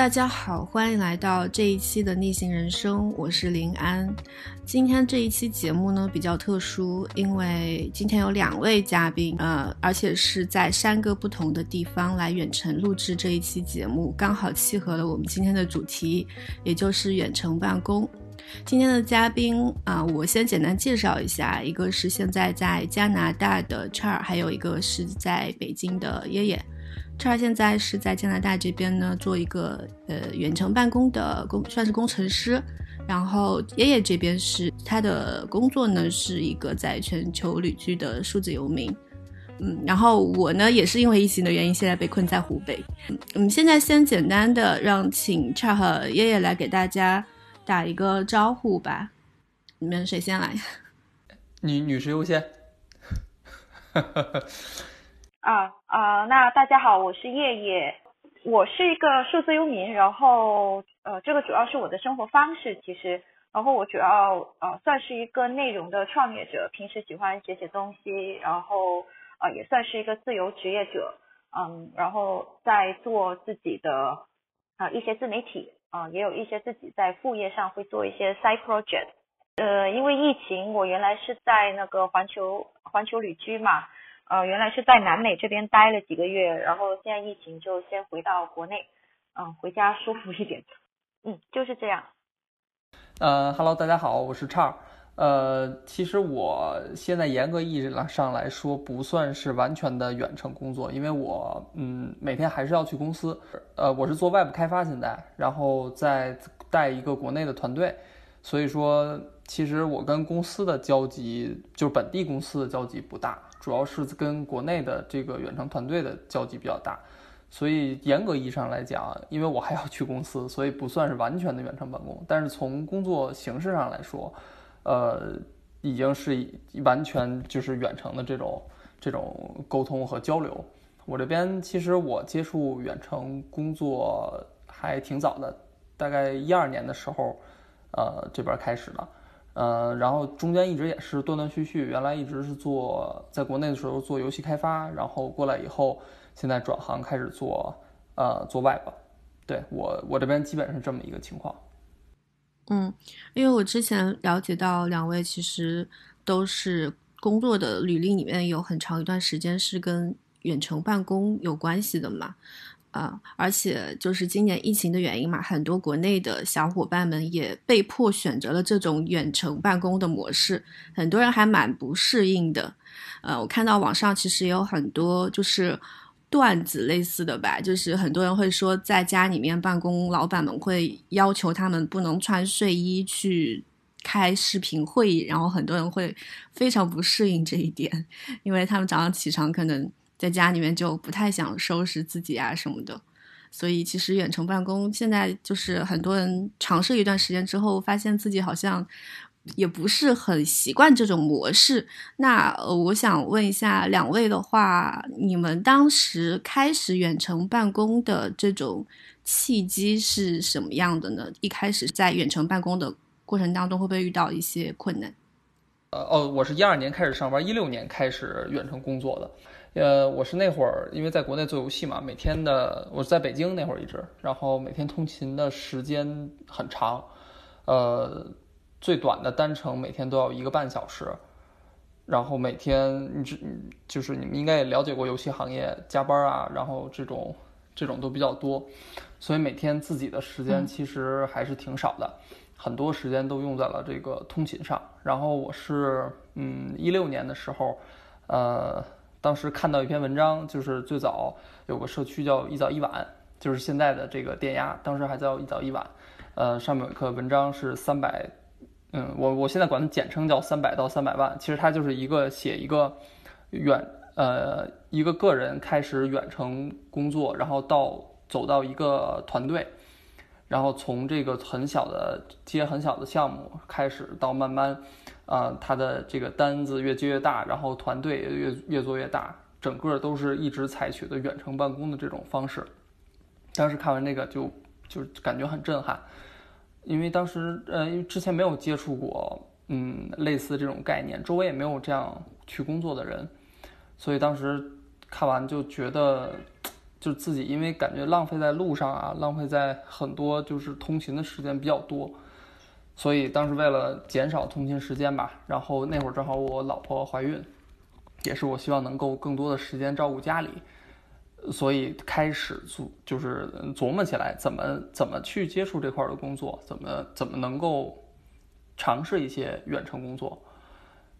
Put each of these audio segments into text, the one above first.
大家好，欢迎来到这一期的逆行人生，我是林安。今天这一期节目呢比较特殊，因为今天有两位嘉宾，呃，而且是在三个不同的地方来远程录制这一期节目，刚好契合了我们今天的主题，也就是远程办公。今天的嘉宾啊，我先简单介绍一下，一个是现在在加拿大的 Char，还有一个是在北京的耶耶。Char 现在是在加拿大这边呢，做一个呃远程办公的工，算是工程师。然后爷爷这边是他的工作呢，是一个在全球旅居的数字游民。嗯，然后我呢也是因为疫情的原因，现在被困在湖北。嗯，现在先简单的让请 Char 和爷爷来给大家打一个招呼吧。你们谁先来？女女士优先。啊啊，那大家好，我是叶叶，我是一个数字游民，然后呃，这个主要是我的生活方式，其实，然后我主要呃算是一个内容的创业者，平时喜欢写写东西，然后啊也算是一个自由职业者，嗯，然后在做自己的啊一些自媒体啊，也有一些自己在副业上会做一些 side project，呃，因为疫情，我原来是在那个环球环球旅居嘛。呃，原来是在南美这边待了几个月，然后现在疫情就先回到国内，嗯，回家舒服一点，嗯，就是这样。呃哈喽，大家好，我是畅。呃，其实我现在严格意义上来说不算是完全的远程工作，因为我嗯每天还是要去公司。呃，我是做外部开发现在，然后再带一个国内的团队，所以说其实我跟公司的交集就是本地公司的交集不大。主要是跟国内的这个远程团队的交集比较大，所以严格意义上来讲，因为我还要去公司，所以不算是完全的远程办公。但是从工作形式上来说，呃，已经是完全就是远程的这种这种沟通和交流。我这边其实我接触远程工作还挺早的，大概一二年的时候，呃，这边开始的。呃，然后中间一直也是断断续续，原来一直是做在国内的时候做游戏开发，然后过来以后，现在转行开始做呃做 Web，对我我这边基本是这么一个情况。嗯，因为我之前了解到两位其实都是工作的履历里面有很长一段时间是跟远程办公有关系的嘛。啊，而且就是今年疫情的原因嘛，很多国内的小伙伴们也被迫选择了这种远程办公的模式，很多人还蛮不适应的。呃，我看到网上其实也有很多就是段子类似的吧，就是很多人会说在家里面办公，老板们会要求他们不能穿睡衣去开视频会议，然后很多人会非常不适应这一点，因为他们早上起床可能。在家里面就不太想收拾自己啊什么的，所以其实远程办公现在就是很多人尝试一段时间之后，发现自己好像也不是很习惯这种模式。那我想问一下两位的话，你们当时开始远程办公的这种契机是什么样的呢？一开始在远程办公的过程当中，会不会遇到一些困难？呃哦，我是一二年开始上班，一六年开始远程工作的。呃，我是那会儿因为在国内做游戏嘛，每天的我在北京那会儿一直，然后每天通勤的时间很长，呃，最短的单程每天都要一个半小时，然后每天你这就是你们应该也了解过游戏行业加班啊，然后这种这种都比较多，所以每天自己的时间其实还是挺少的，很多时间都用在了这个通勤上。然后我是嗯一六年的时候，呃。当时看到一篇文章，就是最早有个社区叫一早一晚，就是现在的这个电压，当时还叫一早一晚。呃，上面有一个文章是三百，嗯，我我现在管它简称叫三百到三百万。其实它就是一个写一个远呃一个个人开始远程工作，然后到走到一个团队，然后从这个很小的接很小的项目开始，到慢慢。啊，他的这个单子越接越大，然后团队也越越做越大，整个都是一直采取的远程办公的这种方式。当时看完那个就就感觉很震撼，因为当时呃，因为之前没有接触过，嗯，类似这种概念，周围也没有这样去工作的人，所以当时看完就觉得就自己因为感觉浪费在路上啊，浪费在很多就是通勤的时间比较多，所以当时为了减少通勤时间吧，然后那会儿正好我老婆怀孕，也是我希望能够更多的时间照顾家里，所以开始琢就是琢磨起来怎么怎么去接触这块的工作，怎么怎么能够尝试一些远程工作。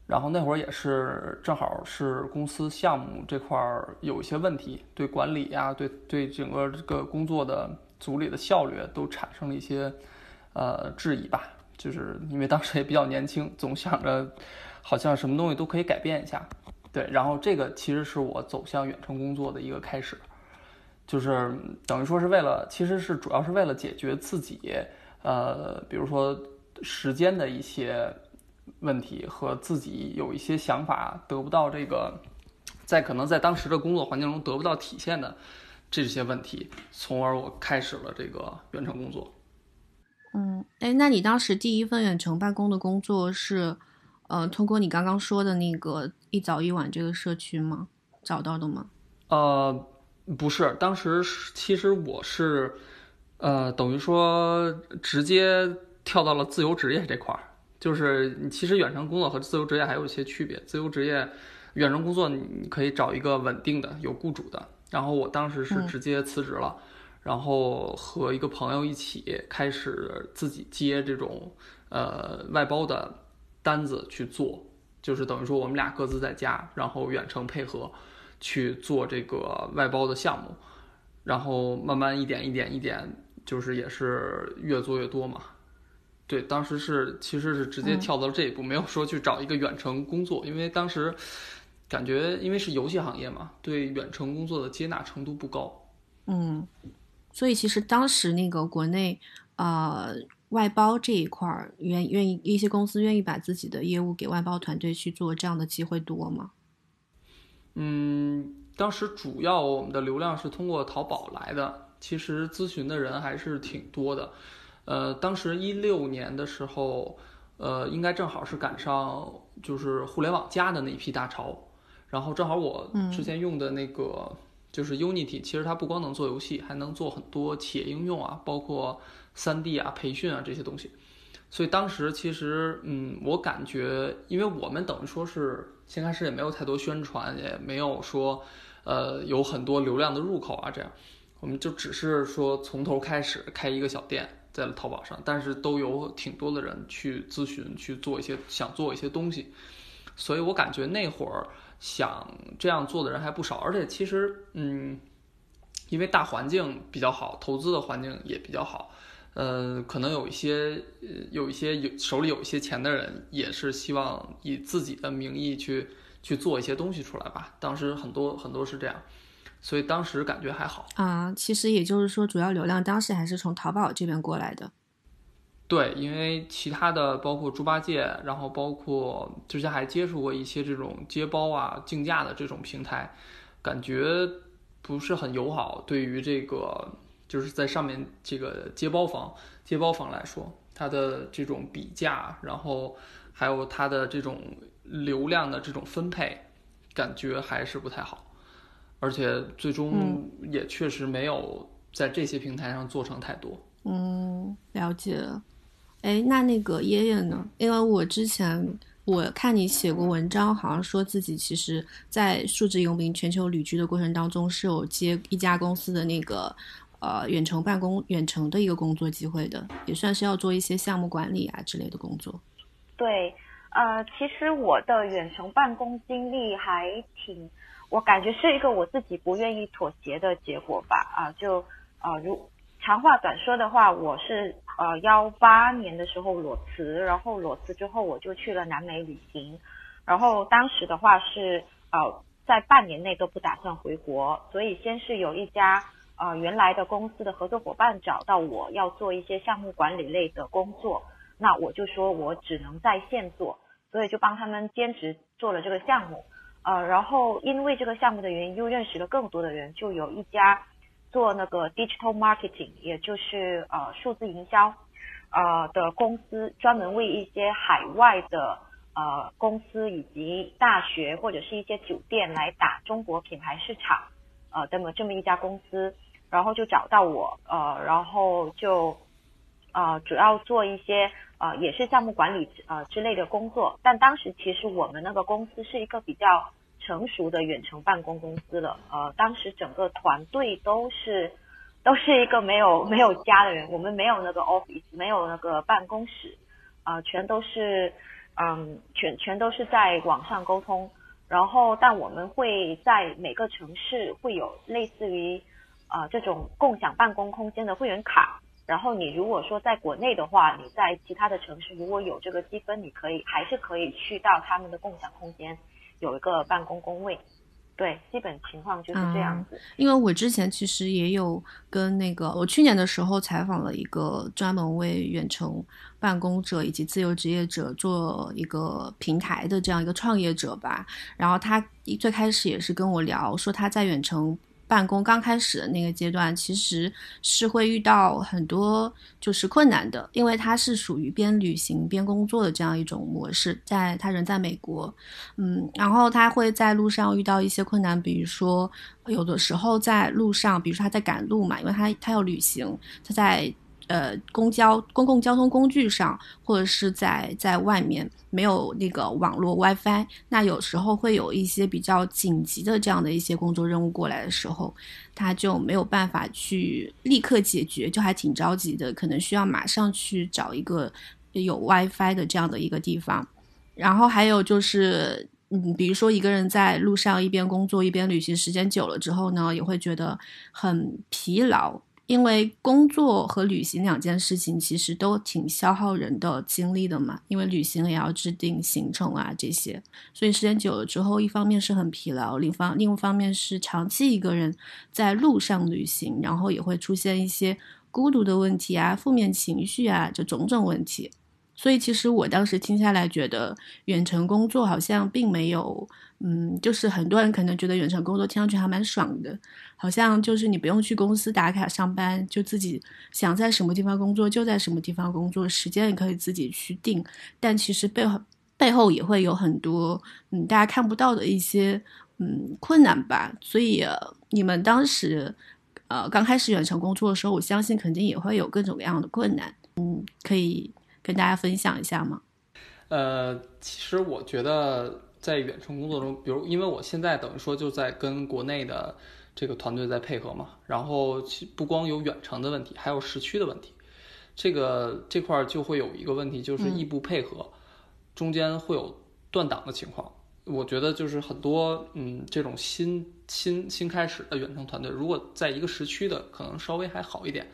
然后那会儿也是正好是公司项目这块儿有一些问题，对管理呀，对对整个这个工作的组里的效率都产生了一些呃质疑吧。就是因为当时也比较年轻，总想着好像什么东西都可以改变一下。对，然后这个其实是我走向远程工作的一个开始，就是等于说是为了，其实是主要是为了解决自己呃，比如说时间的一些。问题和自己有一些想法得不到这个，在可能在当时的工作环境中得不到体现的这些问题，从而我开始了这个远程工作。嗯，哎，那你当时第一份远程办公的工作是，呃，通过你刚刚说的那个一早一晚这个社区吗？找到的吗？呃，不是，当时其实我是，呃，等于说直接跳到了自由职业这块儿。就是你其实远程工作和自由职业还有一些区别。自由职业，远程工作你可以找一个稳定的、有雇主的。然后我当时是直接辞职了，然后和一个朋友一起开始自己接这种呃外包的单子去做。就是等于说我们俩各自在家，然后远程配合去做这个外包的项目，然后慢慢一点一点一点，就是也是越做越多嘛。对，当时是其实是直接跳到这一步，没有说去找一个远程工作，因为当时感觉因为是游戏行业嘛，对远程工作的接纳程度不高。嗯，所以其实当时那个国内呃外包这一块儿，愿愿意一些公司愿意把自己的业务给外包团队去做，这样的机会多吗？嗯，当时主要我们的流量是通过淘宝来的，其实咨询的人还是挺多的。呃，当时一六年的时候，呃，应该正好是赶上就是互联网加的那一批大潮，然后正好我之前用的那个就是 Unity，其实它不光能做游戏，还能做很多企业应用啊，包括三 D 啊、培训啊这些东西。所以当时其实，嗯，我感觉，因为我们等于说是先开始也没有太多宣传，也没有说，呃，有很多流量的入口啊，这样，我们就只是说从头开始开一个小店。在淘宝上，但是都有挺多的人去咨询，去做一些想做一些东西，所以我感觉那会儿想这样做的人还不少，而且其实，嗯，因为大环境比较好，投资的环境也比较好，呃，可能有一些呃有一些有手里有一些钱的人，也是希望以自己的名义去去做一些东西出来吧。当时很多很多是这样。所以当时感觉还好啊，其实也就是说，主要流量当时还是从淘宝这边过来的。对，因为其他的包括猪八戒，然后包括之前还接触过一些这种接包啊、竞价的这种平台，感觉不是很友好。对于这个就是在上面这个接包方、接包方来说，它的这种比价，然后还有它的这种流量的这种分配，感觉还是不太好。而且最终也确实没有在这些平台上做成太多。嗯，了解了。哎，那那个爷爷呢？因为我之前我看你写过文章，好像说自己其实，在数字游民全球旅居的过程当中，是有接一家公司的那个呃远程办公、远程的一个工作机会的，也算是要做一些项目管理啊之类的工作。对，呃，其实我的远程办公经历还挺。我感觉是一个我自己不愿意妥协的结果吧，啊，就啊，如长话短说的话，我是呃幺八年的时候裸辞，然后裸辞之后我就去了南美旅行，然后当时的话是呃在半年内都不打算回国，所以先是有一家呃原来的公司的合作伙伴找到我要做一些项目管理类的工作，那我就说我只能在线做，所以就帮他们兼职做了这个项目。呃，然后因为这个项目的原因，又认识了更多的人，就有一家做那个 digital marketing，也就是呃数字营销呃的公司，专门为一些海外的呃公司以及大学或者是一些酒店来打中国品牌市场。呃这么这么一家公司，然后就找到我，呃，然后就呃主要做一些呃也是项目管理呃之类的工作。但当时其实我们那个公司是一个比较成熟的远程办公公司了，呃，当时整个团队都是都是一个没有没有家的人，我们没有那个 office，没有那个办公室，啊，全都是嗯全全都是在网上沟通。然后，但我们会在每个城市会有类似于啊这种共享办公空间的会员卡。然后你如果说在国内的话，你在其他的城市如果有这个积分，你可以还是可以去到他们的共享空间有一个办公工位。对，基本情况就是这样子。因为我之前其实也有跟那个，我去年的时候采访了一个专门为远程办公者以及自由职业者做一个平台的这样一个创业者吧。然后他最开始也是跟我聊说他在远程。办公刚开始的那个阶段，其实是会遇到很多就是困难的，因为他是属于边旅行边工作的这样一种模式，在他人在美国，嗯，然后他会在路上遇到一些困难，比如说有的时候在路上，比如说他在赶路嘛，因为他他要旅行，他在。呃，公交、公共交通工具上，或者是在在外面没有那个网络 WiFi，那有时候会有一些比较紧急的这样的一些工作任务过来的时候，他就没有办法去立刻解决，就还挺着急的，可能需要马上去找一个有 WiFi 的这样的一个地方。然后还有就是，嗯，比如说一个人在路上一边工作一边旅行，时间久了之后呢，也会觉得很疲劳。因为工作和旅行两件事情其实都挺消耗人的精力的嘛，因为旅行也要制定行程啊这些，所以时间久了之后，一方面是很疲劳，另方另一方面是长期一个人在路上旅行，然后也会出现一些孤独的问题啊、负面情绪啊，这种种问题。所以其实我当时听下来，觉得远程工作好像并没有，嗯，就是很多人可能觉得远程工作听上去还蛮爽的，好像就是你不用去公司打卡上班，就自己想在什么地方工作就在什么地方工作，时间也可以自己去定。但其实背后背后也会有很多，嗯，大家看不到的一些，嗯，困难吧。所以你们当时，呃，刚开始远程工作的时候，我相信肯定也会有各种各样的困难，嗯，可以。跟大家分享一下吗？呃，其实我觉得在远程工作中，比如因为我现在等于说就在跟国内的这个团队在配合嘛，然后不光有远程的问题，还有时区的问题。这个这块就会有一个问题，就是异步配合中间会有断档的情况。我觉得就是很多嗯这种新新新开始的远程团队，如果在一个时区的，可能稍微还好一点。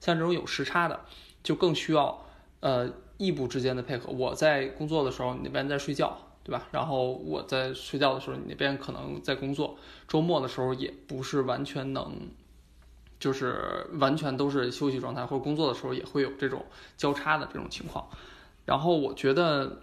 像这种有时差的，就更需要。呃，异步之间的配合，我在工作的时候，你那边在睡觉，对吧？然后我在睡觉的时候，你那边可能在工作。周末的时候也不是完全能，就是完全都是休息状态，或者工作的时候也会有这种交叉的这种情况。然后我觉得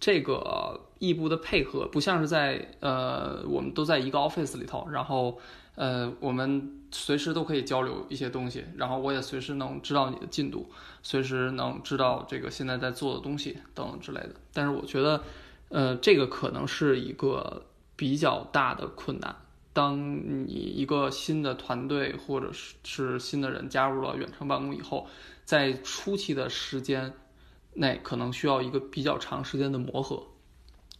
这个异步的配合，不像是在呃，我们都在一个 office 里头，然后。呃，我们随时都可以交流一些东西，然后我也随时能知道你的进度，随时能知道这个现在在做的东西等等之类的。但是我觉得，呃，这个可能是一个比较大的困难。当你一个新的团队或者是是新的人加入了远程办公以后，在初期的时间内，可能需要一个比较长时间的磨合，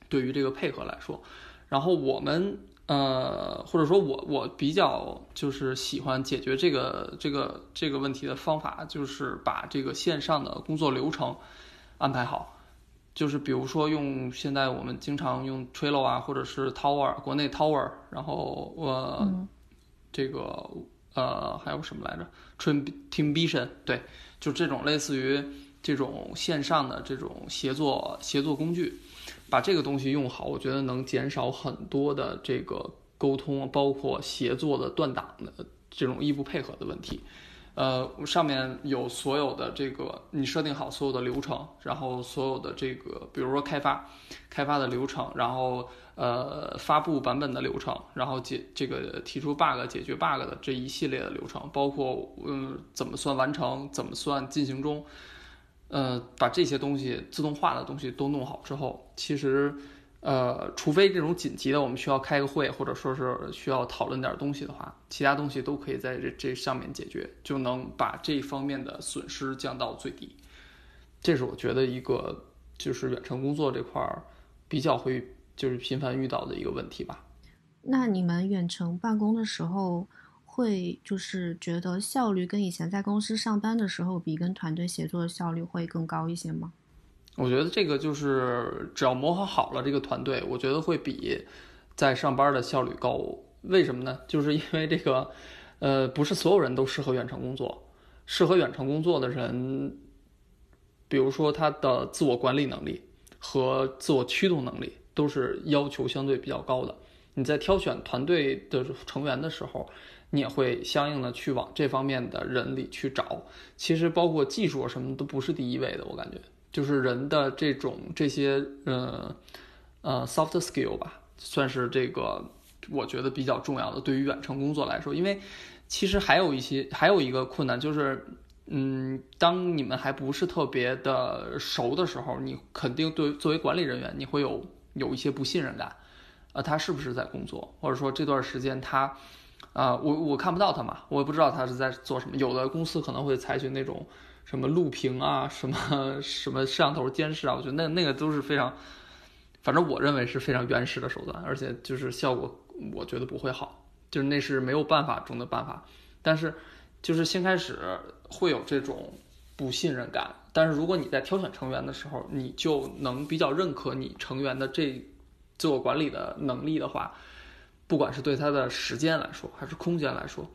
对于这个配合来说，然后我们。呃，或者说我我比较就是喜欢解决这个这个这个问题的方法，就是把这个线上的工作流程安排好，就是比如说用现在我们经常用 Trello 啊，或者是 Tower 国内 Tower，然后呃这个呃还有什么来着？Teamvision 对，就这种类似于这种线上的这种协作协作工具。把这个东西用好，我觉得能减少很多的这个沟通，包括协作的断档的这种异步配合的问题。呃，上面有所有的这个你设定好所有的流程，然后所有的这个，比如说开发开发的流程，然后呃发布版本的流程，然后解这个提出 bug 解决 bug 的这一系列的流程，包括嗯怎么算完成，怎么算进行中。呃，把这些东西自动化的东西都弄好之后，其实，呃，除非这种紧急的，我们需要开个会，或者说是需要讨论点东西的话，其他东西都可以在这这上面解决，就能把这方面的损失降到最低。这是我觉得一个就是远程工作这块比较会就是频繁遇到的一个问题吧。那你们远程办公的时候，会就是觉得效率跟以前在公司上班的时候比，跟团队协作的效率会更高一些吗？我觉得这个就是只要磨合好了，这个团队我觉得会比在上班的效率高。为什么呢？就是因为这个，呃，不是所有人都适合远程工作。适合远程工作的人，比如说他的自我管理能力和自我驱动能力都是要求相对比较高的。你在挑选团队的成员的时候，你也会相应的去往这方面的人里去找。其实包括技术什么都不是第一位的，我感觉就是人的这种这些呃呃 soft skill 吧，算是这个我觉得比较重要的。对于远程工作来说，因为其实还有一些还有一个困难就是，嗯，当你们还不是特别的熟的时候，你肯定对作为管理人员，你会有有一些不信任感。呃，他是不是在工作，或者说这段时间他，啊，我我看不到他嘛，我也不知道他是在做什么。有的公司可能会采取那种什么录屏啊，什么什么摄像头监视啊，我觉得那那个都是非常，反正我认为是非常原始的手段，而且就是效果我觉得不会好，就是那是没有办法中的办法。但是就是先开始会有这种不信任感，但是如果你在挑选成员的时候，你就能比较认可你成员的这。自我管理的能力的话，不管是对他的时间来说，还是空间来说，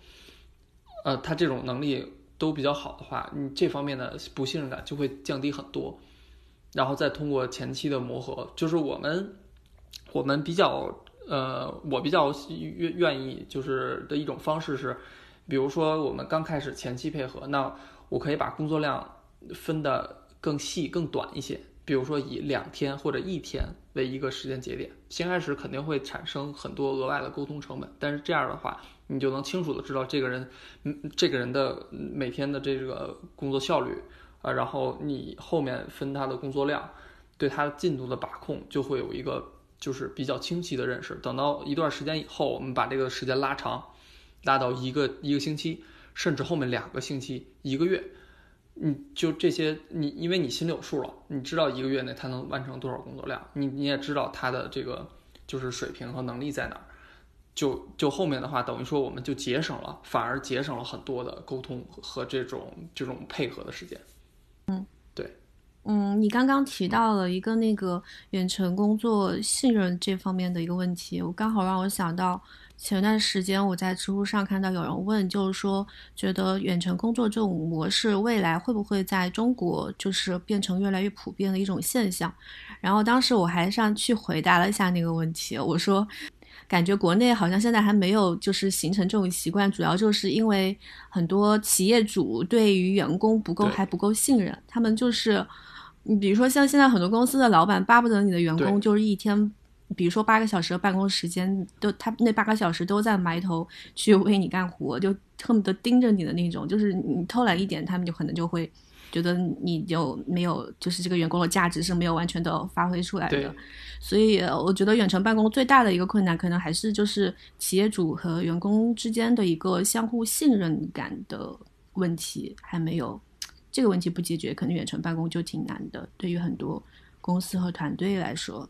呃，他这种能力都比较好的话，你这方面的不信任感就会降低很多。然后再通过前期的磨合，就是我们我们比较呃，我比较愿愿意就是的一种方式是，比如说我们刚开始前期配合，那我可以把工作量分的更细、更短一些。比如说以两天或者一天为一个时间节点，先开始肯定会产生很多额外的沟通成本，但是这样的话，你就能清楚的知道这个人，嗯，这个人的每天的这个工作效率，啊，然后你后面分他的工作量，对他的进度的把控就会有一个就是比较清晰的认识。等到一段时间以后，我们把这个时间拉长，拉到一个一个星期，甚至后面两个星期、一个月。你就这些，你因为你心里有数了，你知道一个月内他能完成多少工作量，你你也知道他的这个就是水平和能力在哪儿，就就后面的话，等于说我们就节省了，反而节省了很多的沟通和这种这种配合的时间。嗯，对，嗯，你刚刚提到了一个那个远程工作信任这方面的一个问题，我刚好让我想到。前段时间我在知乎上看到有人问，就是说觉得远程工作这种模式未来会不会在中国就是变成越来越普遍的一种现象？然后当时我还上去回答了一下那个问题，我说感觉国内好像现在还没有就是形成这种习惯，主要就是因为很多企业主对于员工不够还不够信任，他们就是你比如说像现在很多公司的老板巴不得你的员工就是一天。比如说八个小时的办公时间，都他那八个小时都在埋头去为你干活，就恨不得盯着你的那种。就是你偷懒一点，他们就可能就会觉得你就没有，就是这个员工的价值是没有完全的发挥出来的。所以我觉得远程办公最大的一个困难，可能还是就是企业主和员工之间的一个相互信任感的问题还没有这个问题不解决，可能远程办公就挺难的。对于很多公司和团队来说。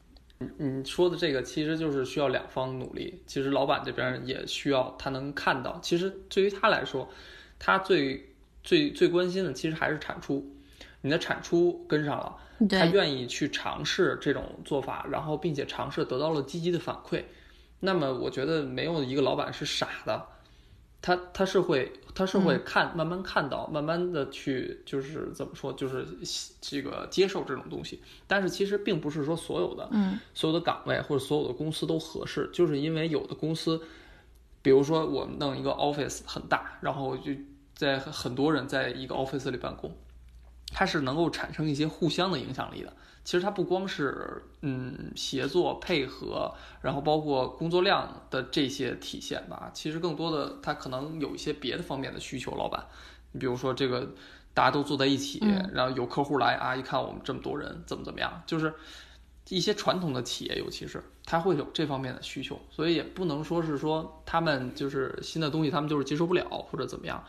你说的这个其实就是需要两方努力。其实老板这边也需要他能看到。其实对于他来说，他最最最关心的其实还是产出。你的产出跟上了，他愿意去尝试这种做法，然后并且尝试得到了积极的反馈。那么我觉得没有一个老板是傻的。他他是会他是会看慢慢看到，慢慢的去就是怎么说，就是这个接受这种东西。但是其实并不是说所有的，嗯，所有的岗位或者所有的公司都合适，就是因为有的公司，比如说我们弄一个 office 很大，然后就在很多人在一个 office 里办公，它是能够产生一些互相的影响力的。其实它不光是嗯协作配合，然后包括工作量的这些体现吧。其实更多的它可能有一些别的方面的需求。老板，你比如说这个大家都坐在一起，然后有客户来啊，一看我们这么多人怎么怎么样，就是一些传统的企业，尤其是它会有这方面的需求，所以也不能说是说他们就是新的东西，他们就是接受不了或者怎么样。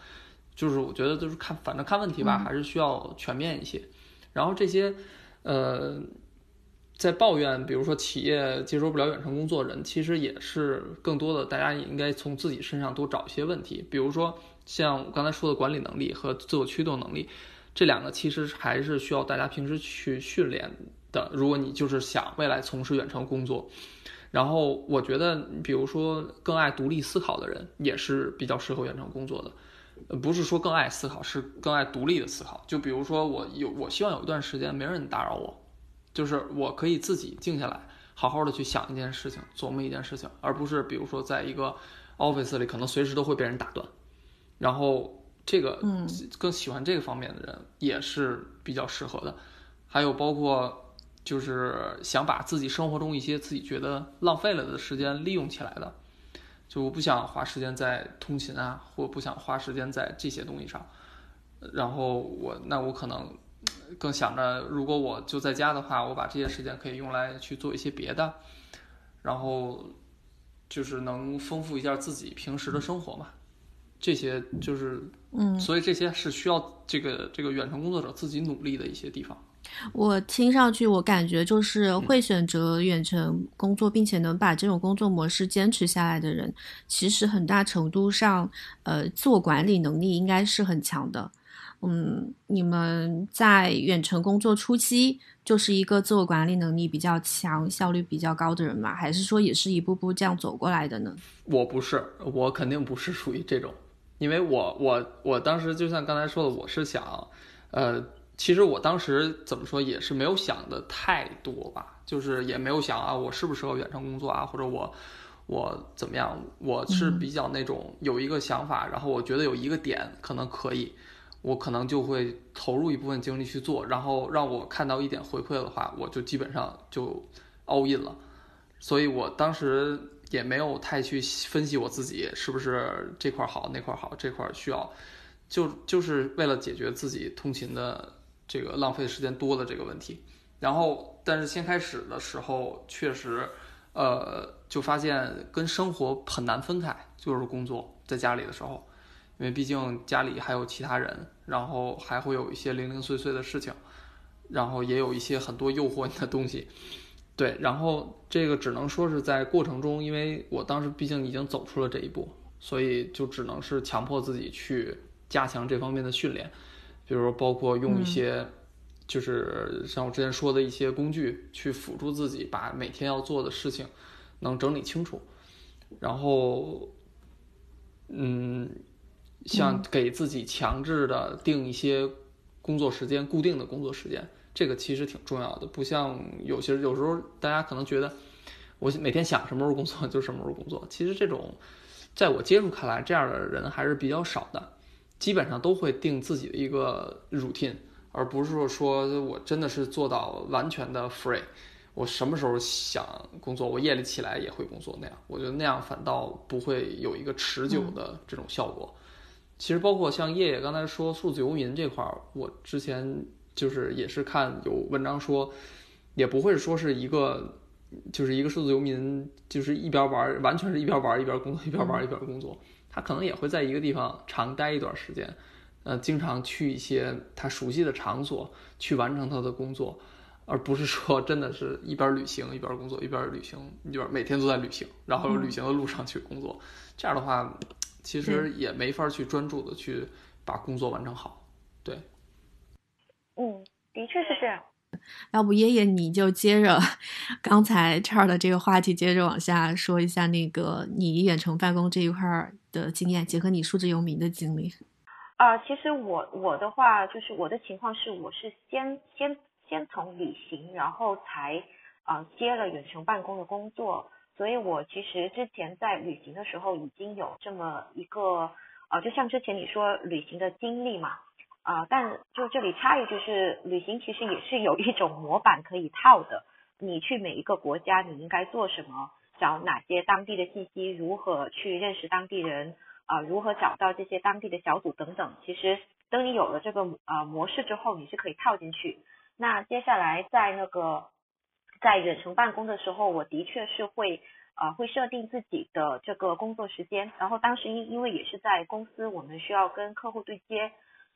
就是我觉得就是看，反正看问题吧，还是需要全面一些。然后这些，呃，在抱怨，比如说企业接受不了远程工作人，其实也是更多的，大家也应该从自己身上多找一些问题。比如说像我刚才说的管理能力和自我驱动能力，这两个其实还是需要大家平时去训练的。如果你就是想未来从事远程工作，然后我觉得，比如说更爱独立思考的人，也是比较适合远程工作的。不是说更爱思考，是更爱独立的思考。就比如说，我有我希望有一段时间没人打扰我，就是我可以自己静下来，好好的去想一件事情，琢磨一件事情，而不是比如说在一个 office 里，可能随时都会被人打断。然后这个，嗯，更喜欢这个方面的人也是比较适合的。还有包括就是想把自己生活中一些自己觉得浪费了的时间利用起来的。就我不想花时间在通勤啊，或不想花时间在这些东西上，然后我那我可能更想着，如果我就在家的话，我把这些时间可以用来去做一些别的，然后就是能丰富一下自己平时的生活嘛。这些就是嗯，所以这些是需要这个这个远程工作者自己努力的一些地方。我听上去，我感觉就是会选择远程工作，并且能把这种工作模式坚持下来的人，其实很大程度上，呃，自我管理能力应该是很强的。嗯，你们在远程工作初期就是一个自我管理能力比较强、效率比较高的人吗？还是说也是一步步这样走过来的呢？我不是，我肯定不是属于这种，因为我我我当时就像刚才说的，我是想，呃。其实我当时怎么说也是没有想的太多吧，就是也没有想啊，我适不适合远程工作啊，或者我我怎么样？我是比较那种有一个想法，然后我觉得有一个点可能可以，我可能就会投入一部分精力去做，然后让我看到一点回馈的话，我就基本上就 all in 了。所以我当时也没有太去分析我自己是不是这块好那块好，这块需要，就就是为了解决自己通勤的。这个浪费时间多的这个问题，然后但是先开始的时候确实，呃，就发现跟生活很难分开，就是工作在家里的时候，因为毕竟家里还有其他人，然后还会有一些零零碎碎的事情，然后也有一些很多诱惑你的东西，对，然后这个只能说是在过程中，因为我当时毕竟已经走出了这一步，所以就只能是强迫自己去加强这方面的训练。比如包括用一些，就是像我之前说的一些工具去辅助自己，把每天要做的事情能整理清楚。然后，嗯，像给自己强制的定一些工作时间，固定的工作时间，这个其实挺重要的。不像有些有时候大家可能觉得，我每天想什么时候工作就什么时候工作。其实这种，在我接触看来，这样的人还是比较少的。基本上都会定自己的一个 routine，而不是说说我真的是做到完全的 free，我什么时候想工作，我夜里起来也会工作那样，我觉得那样反倒不会有一个持久的这种效果。其实包括像叶叶刚才说数字游民这块儿，我之前就是也是看有文章说，也不会说是一个就是一个数字游民，就是一边玩，完全是一边玩一边工作，一边玩一边工作。他可能也会在一个地方长待一段时间，呃，经常去一些他熟悉的场所去完成他的工作，而不是说真的是一边旅行一边工作，一边旅行一边每天都在旅行，然后旅行的路上去工作，这样的话，其实也没法去专注的去把工作完成好。对，嗯，的确是这样。要不，爷爷你就接着刚才 Charles 的这个话题，接着往下说一下那个你远程办公这一块的经验，结合你数字游民的经历。啊，其实我我的话就是我的情况是，我是先先先从旅行，然后才啊接了远程办公的工作，所以我其实之前在旅行的时候已经有这么一个啊，就像之前你说旅行的经历嘛。啊，但就这里插一句是，旅行其实也是有一种模板可以套的。你去每一个国家，你应该做什么？找哪些当地的信息？如何去认识当地人？啊，如何找到这些当地的小组等等？其实等你有了这个呃模式之后，你是可以套进去。那接下来在那个在远程办公的时候，我的确是会呃会设定自己的这个工作时间，然后当时因因为也是在公司，我们需要跟客户对接，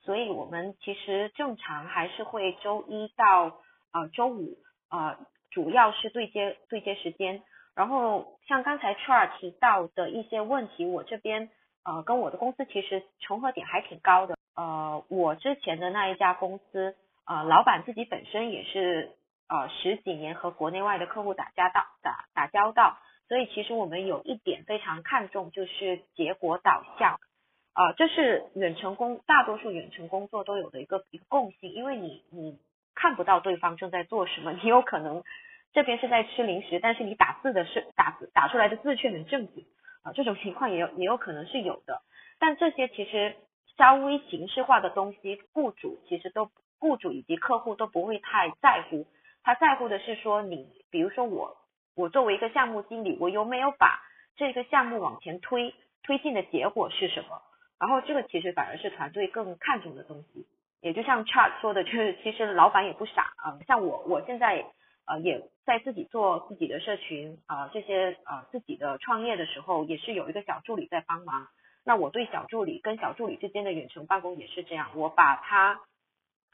所以我们其实正常还是会周一到呃周五呃主要是对接对接时间，然后像刚才 Char 提到的一些问题，我这边呃跟我的公司其实重合点还挺高的，呃我之前的那一家公司。呃，老板自己本身也是呃十几年和国内外的客户打交道打打交道，所以其实我们有一点非常看重就是结果导向，啊，这是远程工大多数远程工作都有的一个一个共性，因为你你看不到对方正在做什么，你有可能这边是在吃零食，但是你打字的是打字打出来的字却很正经啊，这种情况也有也有可能是有的，但这些其实稍微形式化的东西，雇主其实都。雇主以及客户都不会太在乎，他在乎的是说你，比如说我，我作为一个项目经理，我有没有把这个项目往前推，推进的结果是什么？然后这个其实反而是团队更看重的东西。也就像 Chart 说的，就是其实老板也不傻啊，像我，我现在呃也在自己做自己的社群啊，这些啊自己的创业的时候，也是有一个小助理在帮忙。那我对小助理跟小助理之间的远程办公也是这样，我把他。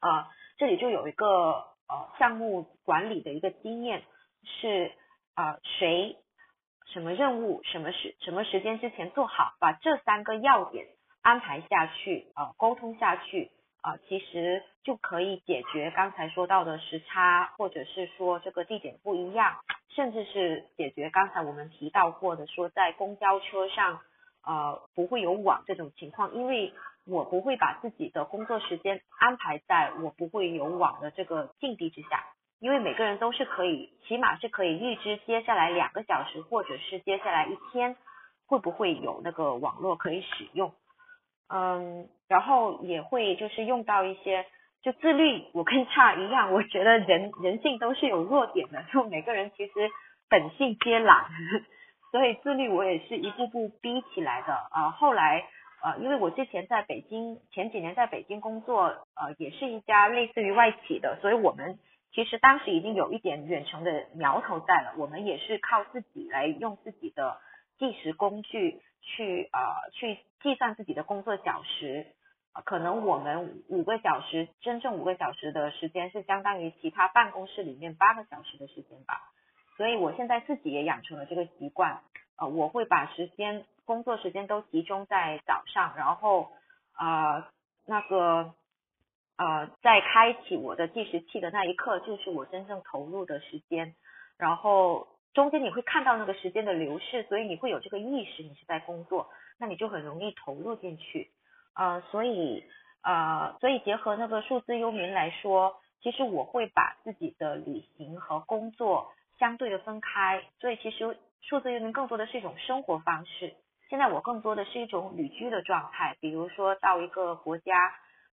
啊，这里就有一个呃项目管理的一个经验，是啊谁什么任务什么时什么时间之前做好，把这三个要点安排下去啊沟通下去啊，其实就可以解决刚才说到的时差，或者是说这个地点不一样，甚至是解决刚才我们提到过的说在公交车上呃不会有网这种情况，因为。我不会把自己的工作时间安排在我不会有网的这个境地之下，因为每个人都是可以，起码是可以预知接下来两个小时或者是接下来一天会不会有那个网络可以使用，嗯，然后也会就是用到一些就自律，我跟差一样，我觉得人人性都是有弱点的，就每个人其实本性皆懒，所以自律我也是一步步逼起来的啊，后来。呃，因为我之前在北京，前几年在北京工作，呃，也是一家类似于外企的，所以我们其实当时已经有一点远程的苗头在了。我们也是靠自己来用自己的计时工具去呃去计算自己的工作小时，可能我们五个小时，真正五个小时的时间是相当于其他办公室里面八个小时的时间吧。所以我现在自己也养成了这个习惯，呃，我会把时间。工作时间都集中在早上，然后呃那个呃在开启我的计时器的那一刻，就是我真正投入的时间。然后中间你会看到那个时间的流逝，所以你会有这个意识，你是在工作，那你就很容易投入进去。呃，所以呃所以结合那个数字幽民来说，其实我会把自己的旅行和工作相对的分开。所以其实数字幽民更多的是一种生活方式。现在我更多的是一种旅居的状态，比如说到一个国家，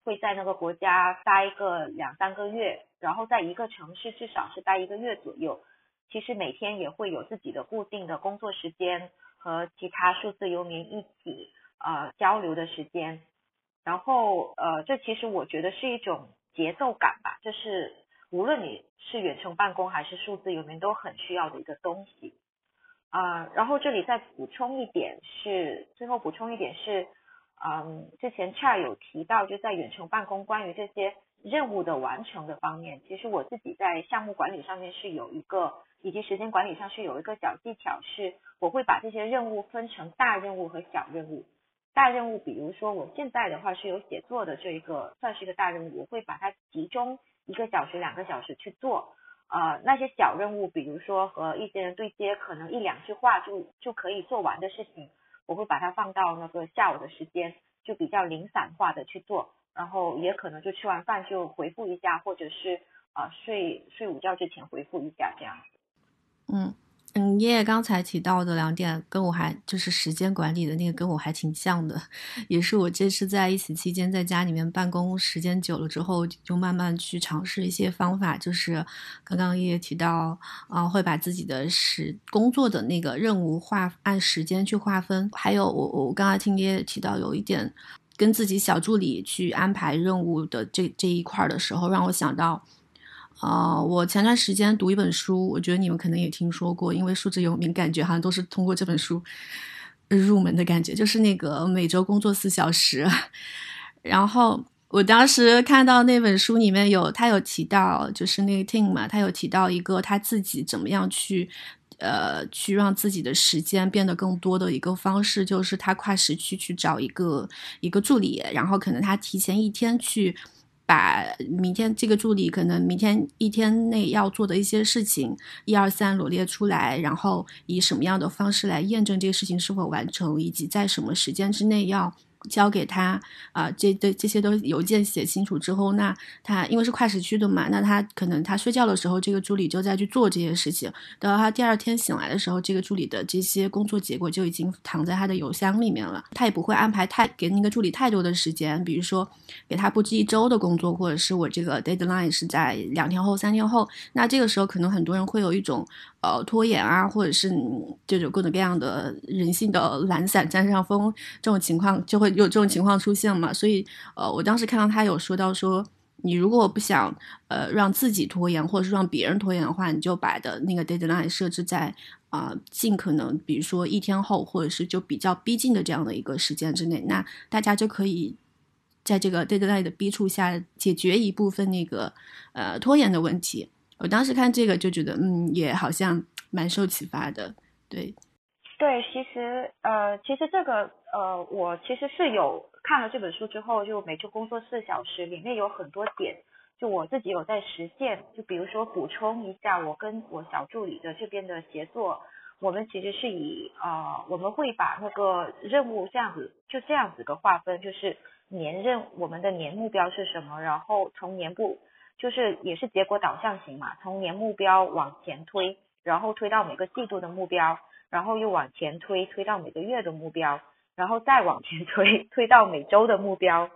会在那个国家待个两三个月，然后在一个城市至少是待一个月左右。其实每天也会有自己的固定的工作时间和其他数字游民一起呃交流的时间。然后呃，这其实我觉得是一种节奏感吧，这是无论你是远程办公还是数字游民都很需要的一个东西。啊，然后这里再补充一点是，最后补充一点是，嗯，之前 c h a 有提到，就在远程办公关于这些任务的完成的方面，其实我自己在项目管理上面是有一个，以及时间管理上是有一个小技巧，是我会把这些任务分成大任务和小任务。大任务，比如说我现在的话是有写作的这一个，算是一个大任务，我会把它集中一个小时、两个小时去做。呃，那些小任务，比如说和一些人对接，可能一两句话就就可以做完的事情，我会把它放到那个下午的时间，就比较零散化的去做，然后也可能就吃完饭就回复一下，或者是啊睡睡午觉之前回复一下这样。嗯。嗯，爷爷刚才提到的两点，跟我还就是时间管理的那个，跟我还挺像的，也是我这次在疫情期间在家里面办公时间久了之后，就慢慢去尝试一些方法，就是刚刚爷爷提到，啊，会把自己的时工作的那个任务划按时间去划分，还有我我刚才听爷爷提到有一点跟自己小助理去安排任务的这这一块的时候，让我想到。啊，我前段时间读一本书，我觉得你们可能也听说过，因为数字游民感觉好像都是通过这本书入门的感觉，就是那个每周工作四小时。然后我当时看到那本书里面有他有提到，就是那个 Tim 嘛，他有提到一个他自己怎么样去呃去让自己的时间变得更多的一个方式，就是他跨时区去找一个一个助理，然后可能他提前一天去。把明天这个助理可能明天一天内要做的一些事情一二三罗列出来，然后以什么样的方式来验证这个事情是否完成，以及在什么时间之内要。交给他啊，这这这些都邮件写清楚之后，那他因为是跨时区的嘛，那他可能他睡觉的时候，这个助理就在去做这些事情。等到他第二天醒来的时候，这个助理的这些工作结果就已经躺在他的邮箱里面了。他也不会安排太给那个助理太多的时间，比如说给他布置一周的工作，或者是我这个 deadline 是在两天后、三天后。那这个时候可能很多人会有一种呃拖延啊，或者是这种各种各样的人性的懒散占上风这种情况就会。有这种情况出现嘛？所以，呃，我当时看到他有说到说，你如果不想呃让自己拖延，或者是让别人拖延的话，你就把的那个 deadline 设置在啊尽可能，比如说一天后，或者是就比较逼近的这样的一个时间之内，那大家就可以在这个 deadline 的逼促下解决一部分那个呃拖延的问题。我当时看这个就觉得，嗯，也好像蛮受启发的，对。对，其实呃，其实这个呃，我其实是有看了这本书之后，就每周工作四小时，里面有很多点，就我自己有在实现。就比如说补充一下，我跟我小助理的这边的协作，我们其实是以呃，我们会把那个任务这样子，就这样子个划分，就是年任我们的年目标是什么，然后从年部就是也是结果导向型嘛，从年目标往前推，然后推到每个季度的目标。然后又往前推，推到每个月的目标，然后再往前推，推到每周的目标。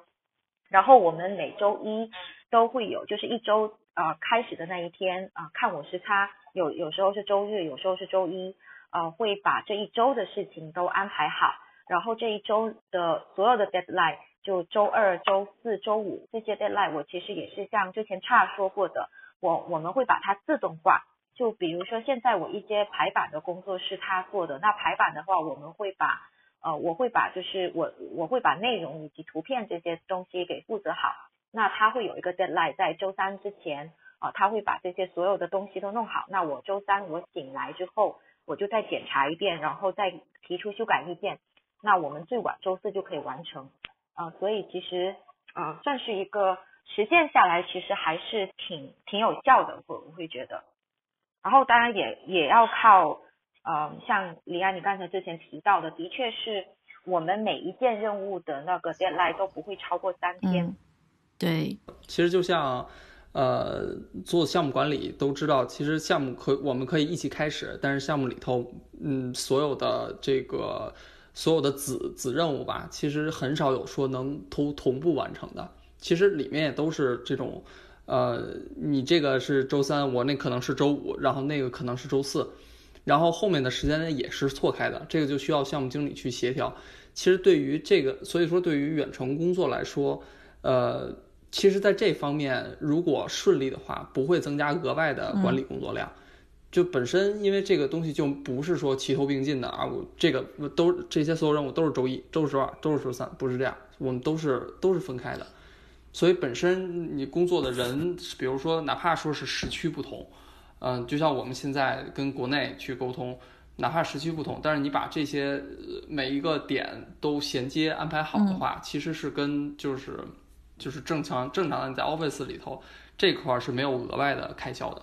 然后我们每周一都会有，就是一周啊开始的那一天啊，看我时差，有有时候是周日，有时候是周一，呃，会把这一周的事情都安排好。然后这一周的所有的 deadline，就周二、周四周五这些 deadline，我其实也是像之前差说过的，我我们会把它自动化。就比如说，现在我一些排版的工作是他做的。那排版的话，我们会把呃，我会把就是我我会把内容以及图片这些东西给负责好。那他会有一个 deadline，在周三之前啊，他会把这些所有的东西都弄好。那我周三我醒来之后，我就再检查一遍，然后再提出修改意见。那我们最晚周四就可以完成啊。所以其实啊，算是一个实践下来，其实还是挺挺有效的，我我会觉得。然后当然也也要靠，呃，像李安你刚才之前提到的，的确是我们每一件任务的那个 deadline 都不会超过三天。对，其实就像，呃，做项目管理都知道，其实项目可我们可以一起开始，但是项目里头，嗯，所有的这个所有的子子任务吧，其实很少有说能同同步完成的。其实里面也都是这种。呃，你这个是周三，我那可能是周五，然后那个可能是周四，然后后面的时间呢也是错开的，这个就需要项目经理去协调。其实对于这个，所以说对于远程工作来说，呃，其实在这方面如果顺利的话，不会增加额外的管理工作量。就本身因为这个东西就不是说齐头并进的啊，我这个都这些所有任务都是周一、周是周二、周是周三，不是这样，我们都是都是分开的。所以本身你工作的人，比如说哪怕说是时区不同，嗯，就像我们现在跟国内去沟通，哪怕时区不同，但是你把这些每一个点都衔接安排好的话，其实是跟就是就是正常正常的你在 Office 里头这块是没有额外的开销的。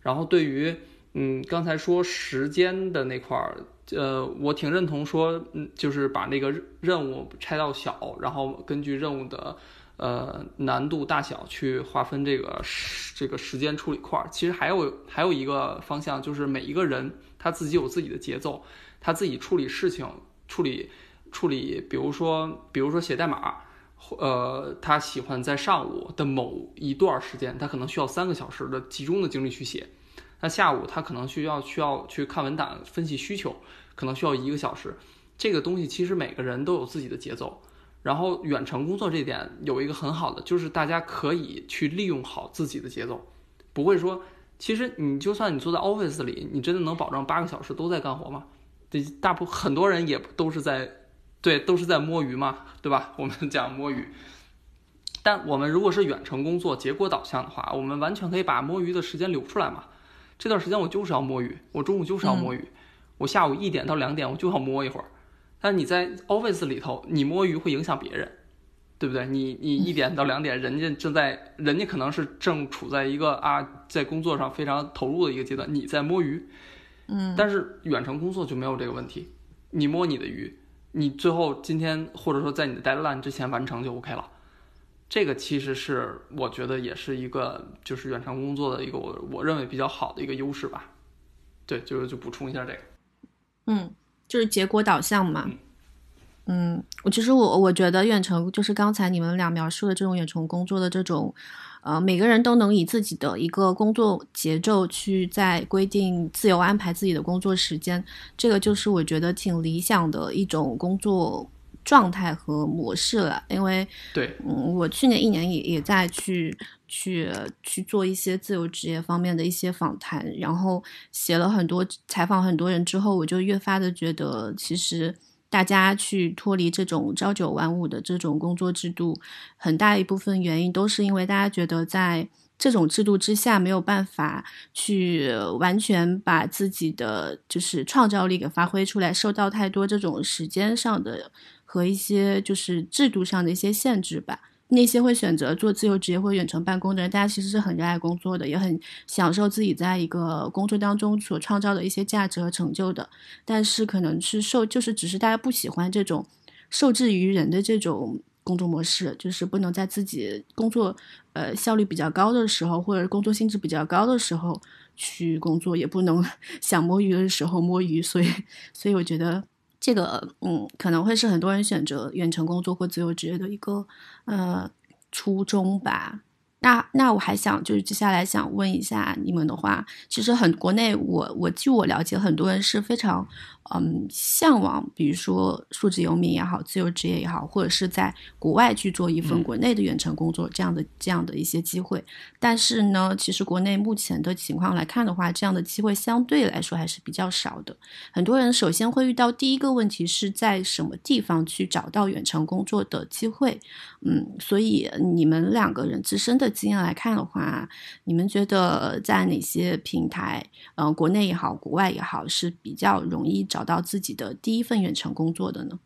然后对于嗯刚才说时间的那块儿，呃，我挺认同说，嗯，就是把那个任务拆到小，然后根据任务的。呃，难度大小去划分这个时这个时间处理块儿，其实还有还有一个方向，就是每一个人他自己有自己的节奏，他自己处理事情、处理处理，比如说比如说写代码，呃，他喜欢在上午的某一段时间，他可能需要三个小时的集中的精力去写，那下午他可能需要需要去看文档分析需求，可能需要一个小时。这个东西其实每个人都有自己的节奏。然后远程工作这点有一个很好的，就是大家可以去利用好自己的节奏，不会说，其实你就算你坐在 office 里，你真的能保证八个小时都在干活吗？这大部很多人也都是在，对，都是在摸鱼嘛，对吧？我们 讲摸鱼。但我们如果是远程工作、结果导向的话，我们完全可以把摸鱼的时间留出来嘛。这段时间我就是要摸鱼，我中午就是要摸鱼，我下午一点到两点我就要摸一会儿。但是你在 office 里头，你摸鱼会影响别人，对不对？你你一点到两点，人家正在，人家可能是正处在一个啊，在工作上非常投入的一个阶段，你在摸鱼，嗯，但是远程工作就没有这个问题，你摸你的鱼，你最后今天或者说在你的 deadline 之前完成就 OK 了。这个其实是我觉得也是一个就是远程工作的一个我我认为比较好的一个优势吧。对，就是就补充一下这个。嗯，就是结果导向嘛。嗯，我其实我我觉得远程就是刚才你们俩描述的这种远程工作的这种，呃，每个人都能以自己的一个工作节奏去在规定自由安排自己的工作时间，这个就是我觉得挺理想的一种工作。状态和模式了，因为对，嗯，我去年一年也也在去去去做一些自由职业方面的一些访谈，然后写了很多采访很多人之后，我就越发的觉得，其实大家去脱离这种朝九晚五的这种工作制度，很大一部分原因都是因为大家觉得在这种制度之下没有办法去完全把自己的就是创造力给发挥出来，受到太多这种时间上的。和一些就是制度上的一些限制吧。那些会选择做自由职业或远程办公的人，大家其实是很热爱工作的，也很享受自己在一个工作当中所创造的一些价值和成就的。但是可能是受，就是只是大家不喜欢这种受制于人的这种工作模式，就是不能在自己工作呃效率比较高的时候，或者工作性质比较高的时候去工作，也不能 想摸鱼的时候摸鱼。所以，所以我觉得。这个嗯，可能会是很多人选择远程工作或自由职业的一个呃初衷吧。那那我还想就是接下来想问一下你们的话，其实很国内我我据我了解，很多人是非常嗯向往，比如说数字游民也好，自由职业也好，或者是在国外去做一份国内的远程工作这样的这样的一些机会。但是呢，其实国内目前的情况来看的话，这样的机会相对来说还是比较少的。很多人首先会遇到第一个问题是在什么地方去找到远程工作的机会？嗯，所以你们两个人自身的。经验来看的话，你们觉得在哪些平台，嗯，国内也好，国外也好，是比较容易找到自己的第一份远程工作的呢？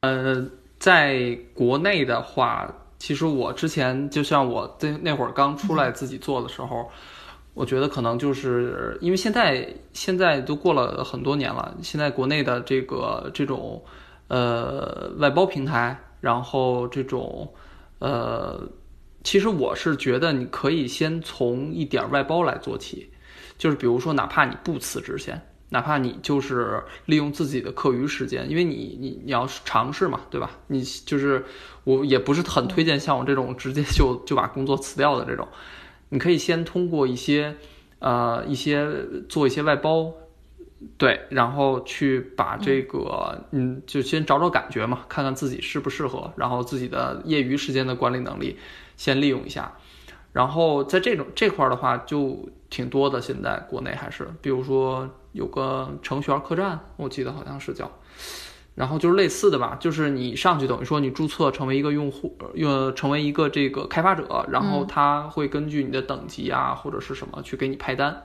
呃，在国内的话，其实我之前就像我在那会儿刚出来自己做的时候，我觉得可能就是因为现在现在都过了很多年了，现在国内的这个这种呃外包平台，然后这种呃。其实我是觉得你可以先从一点外包来做起，就是比如说，哪怕你不辞职先，哪怕你就是利用自己的课余时间，因为你你你要尝试嘛，对吧？你就是我也不是很推荐像我这种直接就就把工作辞掉的这种，你可以先通过一些呃一些做一些外包，对，然后去把这个嗯就先找找感觉嘛，看看自己适不适合，然后自己的业余时间的管理能力。先利用一下，然后在这种这块儿的话就挺多的。现在国内还是，比如说有个程序员客栈，我记得好像是叫，然后就是类似的吧，就是你上去等于说你注册成为一个用户，用成为一个这个开发者，然后他会根据你的等级啊或者是什么去给你派单。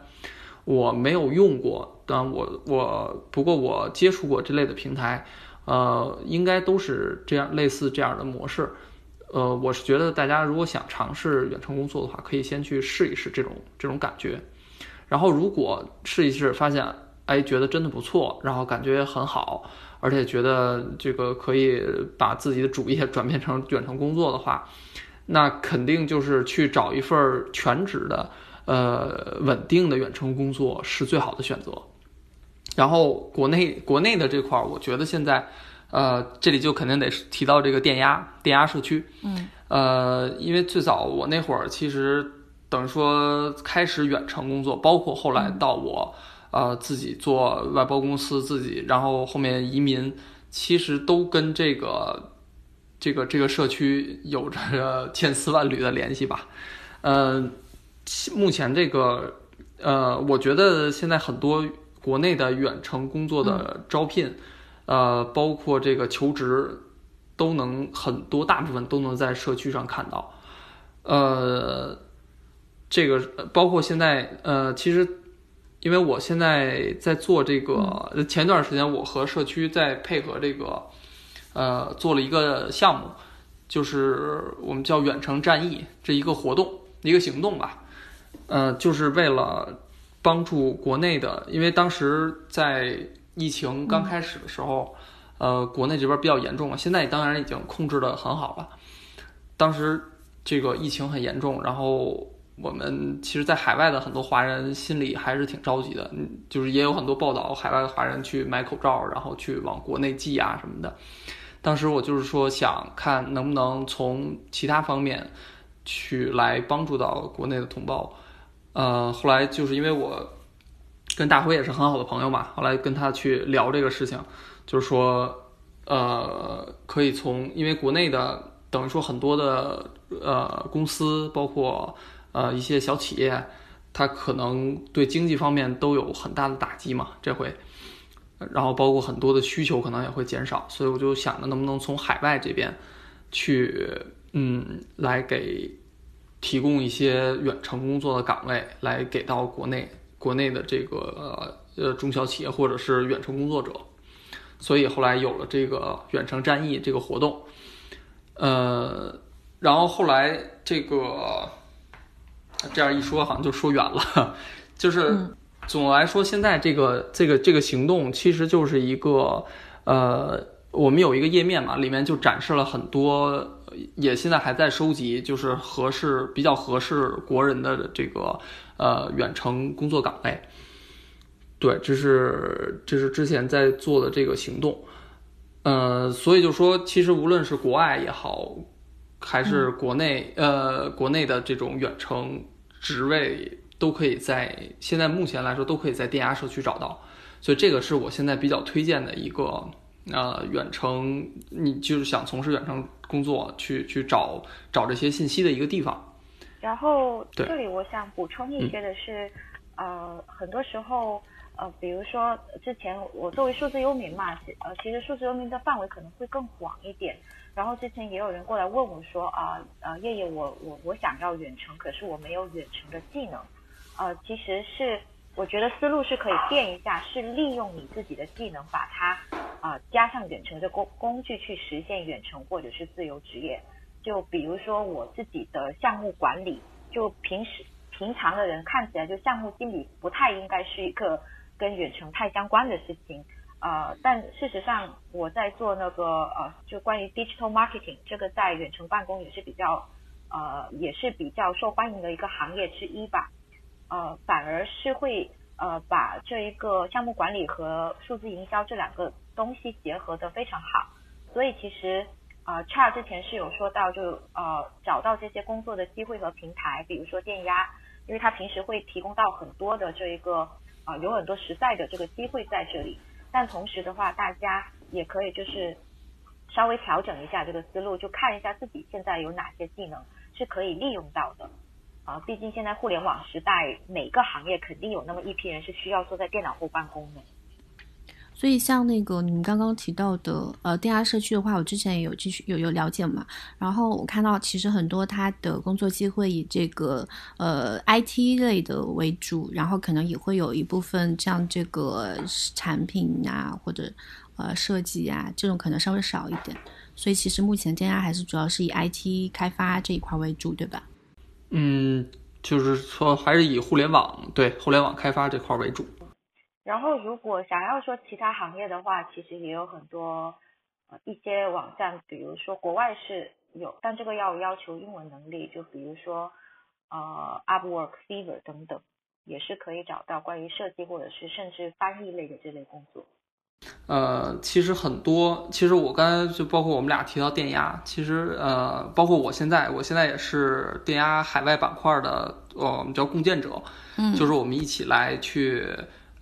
我没有用过，但我我不过我接触过这类的平台，呃，应该都是这样类似这样的模式。呃，我是觉得大家如果想尝试远程工作的话，可以先去试一试这种这种感觉，然后如果试一试发现，哎，觉得真的不错，然后感觉很好，而且觉得这个可以把自己的主业 转变成远程工作的话，那肯定就是去找一份全职的，呃，稳定的远程工作是最好的选择。然后国内国内的这块儿，我觉得现在。呃，这里就肯定得提到这个电压电压社区。嗯，呃，因为最早我那会儿其实等于说开始远程工作，包括后来到我呃自己做外包公司，自己然后后面移民，其实都跟这个这个这个社区有着千丝万缕的联系吧。嗯，目前这个呃，我觉得现在很多国内的远程工作的招聘，呃，包括这个求职，都能很多大部分都能在社区上看到。呃，这个包括现在呃，其实因为我现在在做这个，前段时间我和社区在配合这个，呃，做了一个项目，就是我们叫远程战役这一个活动一个行动吧，呃，就是为了帮助国内的，因为当时在疫情刚开始的时候，呃，国内这边比较严重了，现在当然已经控制的很好了，当时。这个疫情很严重，然后我们其实，在海外的很多华人心里还是挺着急的，嗯，就是也有很多报道，海外的华人去买口罩，然后去往国内寄啊什么的。当时我就是说，想看能不能从其他方面去来帮助到国内的同胞。呃，后来就是因为我跟大辉也是很好的朋友嘛，后来跟他去聊这个事情，就是说，呃，可以从因为国内的。等于说很多的呃公司，包括呃一些小企业，它可能对经济方面都有很大的打击嘛。这回，然后包括很多的需求可能也会减少，所以我就想着能不能从海外这边去，嗯，来给提供一些远程工作的岗位，来给到国内国内的这个呃中小企业或者是远程工作者。所以后来有了这个远程战役这个活动。呃，然后后来这个这样一说，好像就说远了。就是总的来说，现在这个这个这个行动，其实就是一个呃，我们有一个页面嘛，里面就展示了很多，也现在还在收集，就是合适比较合适国人的这个呃远程工作岗位。对，这是这是之前在做的这个行动。呃，所以就说，其实无论是国外也好，还是国内，呃，国内的这种远程职位，都可以在现在目前来说，都可以在电压社区找到。所以这个是我现在比较推荐的一个，呃，远程，你就是想从事远程工作，去去找找这些信息的一个地方。然后这里我想补充一些的是，呃，很多时候。呃，比如说之前我作为数字游民嘛，呃，其实数字游民的范围可能会更广一点。然后之前也有人过来问我说，啊，呃，叶叶，我我我想要远程，可是我没有远程的技能。呃，其实是我觉得思路是可以变一下，是利用你自己的技能，把它啊加上远程的工工具去实现远程或者是自由职业。就比如说我自己的项目管理，就平时平常的人看起来就项目经理不太应该是一个。跟远程太相关的事情，呃，但事实上我在做那个呃，就关于 digital marketing 这个在远程办公也是比较呃，也是比较受欢迎的一个行业之一吧，呃，反而是会呃把这一个项目管理和数字营销这两个东西结合的非常好，所以其实呃 c h a r 之前是有说到就呃找到这些工作的机会和平台，比如说电压，因为他平时会提供到很多的这一个。啊，有很多实在的这个机会在这里，但同时的话，大家也可以就是稍微调整一下这个思路，就看一下自己现在有哪些技能是可以利用到的。啊，毕竟现在互联网时代，每个行业肯定有那么一批人是需要坐在电脑后办公的。所以像那个你们刚刚提到的呃电压社区的话，我之前也有继续有有了解嘛。然后我看到其实很多他的工作机会以这个呃 IT 类的为主，然后可能也会有一部分像这个产品啊或者呃设计啊这种可能稍微少一点。所以其实目前电压还是主要是以 IT 开发这一块为主，对吧？就是说还是以互联网对互联网开发这块为主。然后，如果想要说其他行业的话，其实也有很多呃一些网站，比如说国外是有，但这个要要求英文能力，就比如说呃 Upwork、Fiverr 等等，也是可以找到关于设计或者是甚至翻译类的这类工作。呃，其实很多，其实我刚才就包括我们俩提到电压，其实呃，包括我现在，我现在也是电压海外板块的，呃，我们叫共建者，嗯，就是我们一起来去。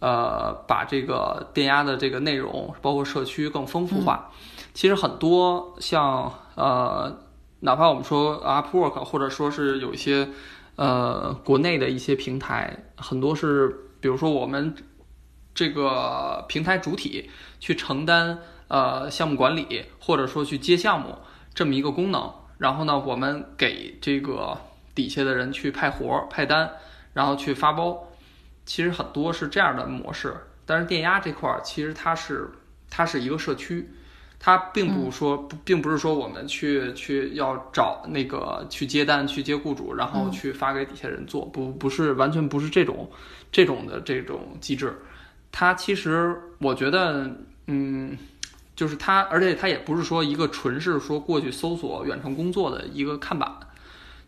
呃，把这个电压的这个内容，包括社区更丰富化。其实很多像呃，哪怕我们说 Upwork，或者说是有一些呃国内的一些平台，很多是比如说我们这个平台主体去承担呃项目管理，或者说去接项目这么一个功能，然后呢，我们给这个底下的人去派活、派单，然后去发包，其实很多是这样的模式。但是电压这块儿，其实它是它是一个社区。它并不说不，并不是说我们去去要找那个去接单、去接雇主，然后去发给底下人做，不不是完全不是这种这种的这种机制。它其实我觉得，嗯，就是它，而且它也不是说一个纯是说过去搜索远程工作的一个看板。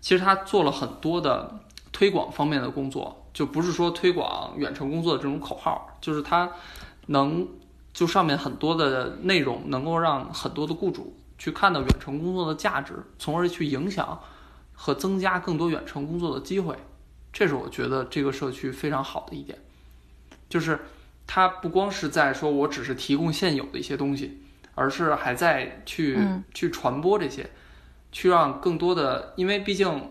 其实它做了很多的推广方面的工作，就不是说推广远程工作的这种口号，就是它能。就上面很多的内容，能够让很多的雇主去看到远程工作的价值，从而去影响和增加更多远程工作的机会。这是我觉得这个社区非常好的一点，就是它不光是在说我只是提供现有的一些东西，而是还在去去传播这些，去让更多的，因为毕竟。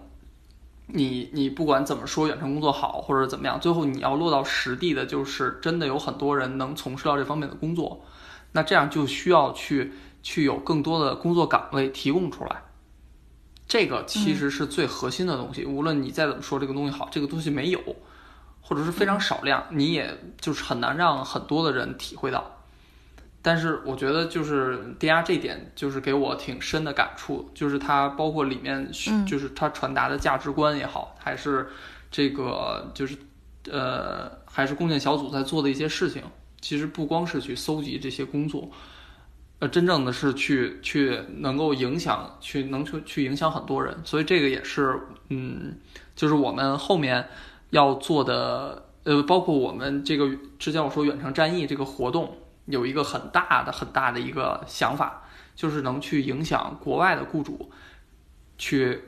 你你不管怎么说远程工作好或者怎么样，最后你要落到实地的，就是真的有很多人能从事到这方面的工作，那这样就需要去去有更多的工作岗位提供出来，这个其实是最核心的东西。无论你再怎么说这个东西好，这个东西没有，或者是非常少量，你也就是很难让很多的人体会到。但是我觉得就是电压这点就是给我挺深的感触，就是它包括里面就是它传达的价值观也好，还是这个就是呃还是共建小组在做的一些事情，其实不光是去搜集这些工作，呃真正的是去去能够影响去能去去影响很多人，所以这个也是嗯就是我们后面要做的呃包括我们这个之前我说远程战役这个活动。有一个很大的、很大的一个想法，就是能去影响国外的雇主，去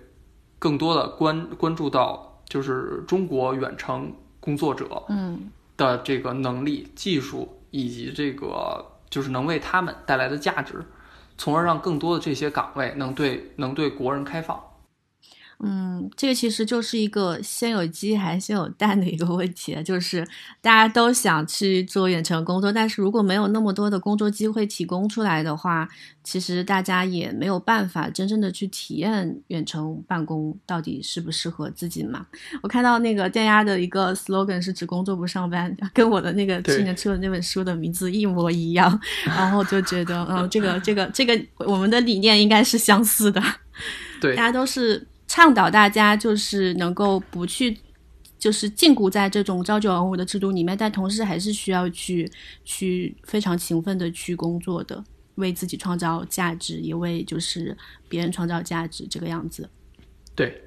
更多的关关注到，就是中国远程工作者，嗯，的这个能力、技术以及这个就是能为他们带来的价值，从而让更多的这些岗位能对能对国人开放。嗯，这个其实就是一个先有鸡还是先有蛋的一个问题，就是大家都想去做远程工作，但是如果没有那么多的工作机会提供出来的话，其实大家也没有办法真正的去体验远程办公到底适不适合自己嘛。我看到那个电压的一个 slogan 是只工作不上班，跟我的那个去年出的那本书的名字一模一样，然后就觉得，嗯，这个这个这个我们的理念应该是相似的，对，大家都是。倡导大家就是能够不去，就是禁锢在这种朝九晚五的制度里面，但同时还是需要去去非常勤奋的去工作的，为自己创造价值，也为就是别人创造价值，这个样子。对，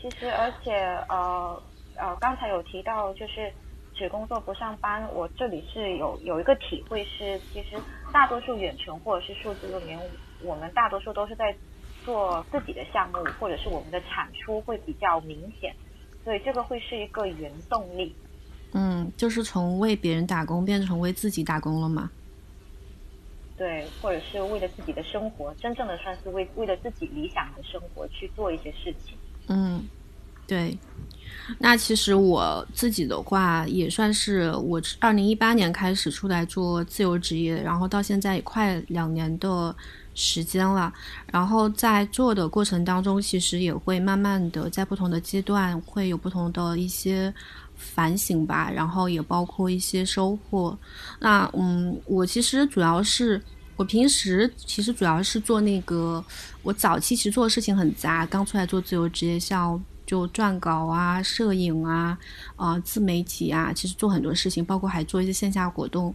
其实而且呃呃，刚才有提到就是只工作不上班，我这里是有有一个体会是，其实大多数远程或者是数字里面，我们大多数都是在。做自己的项目，或者是我们的产出会比较明显，所以这个会是一个原动力。嗯，就是从为别人打工变成为自己打工了嘛？对，或者是为了自己的生活，真正的算是为为了自己理想的生活去做一些事情。嗯，对。那其实我自己的话，也算是我二零一八年开始出来做自由职业，然后到现在也快两年的。时间了，然后在做的过程当中，其实也会慢慢的在不同的阶段会有不同的一些反省吧，然后也包括一些收获。那嗯，我其实主要是我平时其实主要是做那个，我早期其实做的事情很杂，刚出来做自由职业，像就撰稿啊、摄影啊、啊自媒体啊，其实做很多事情，包括还做一些线下活动。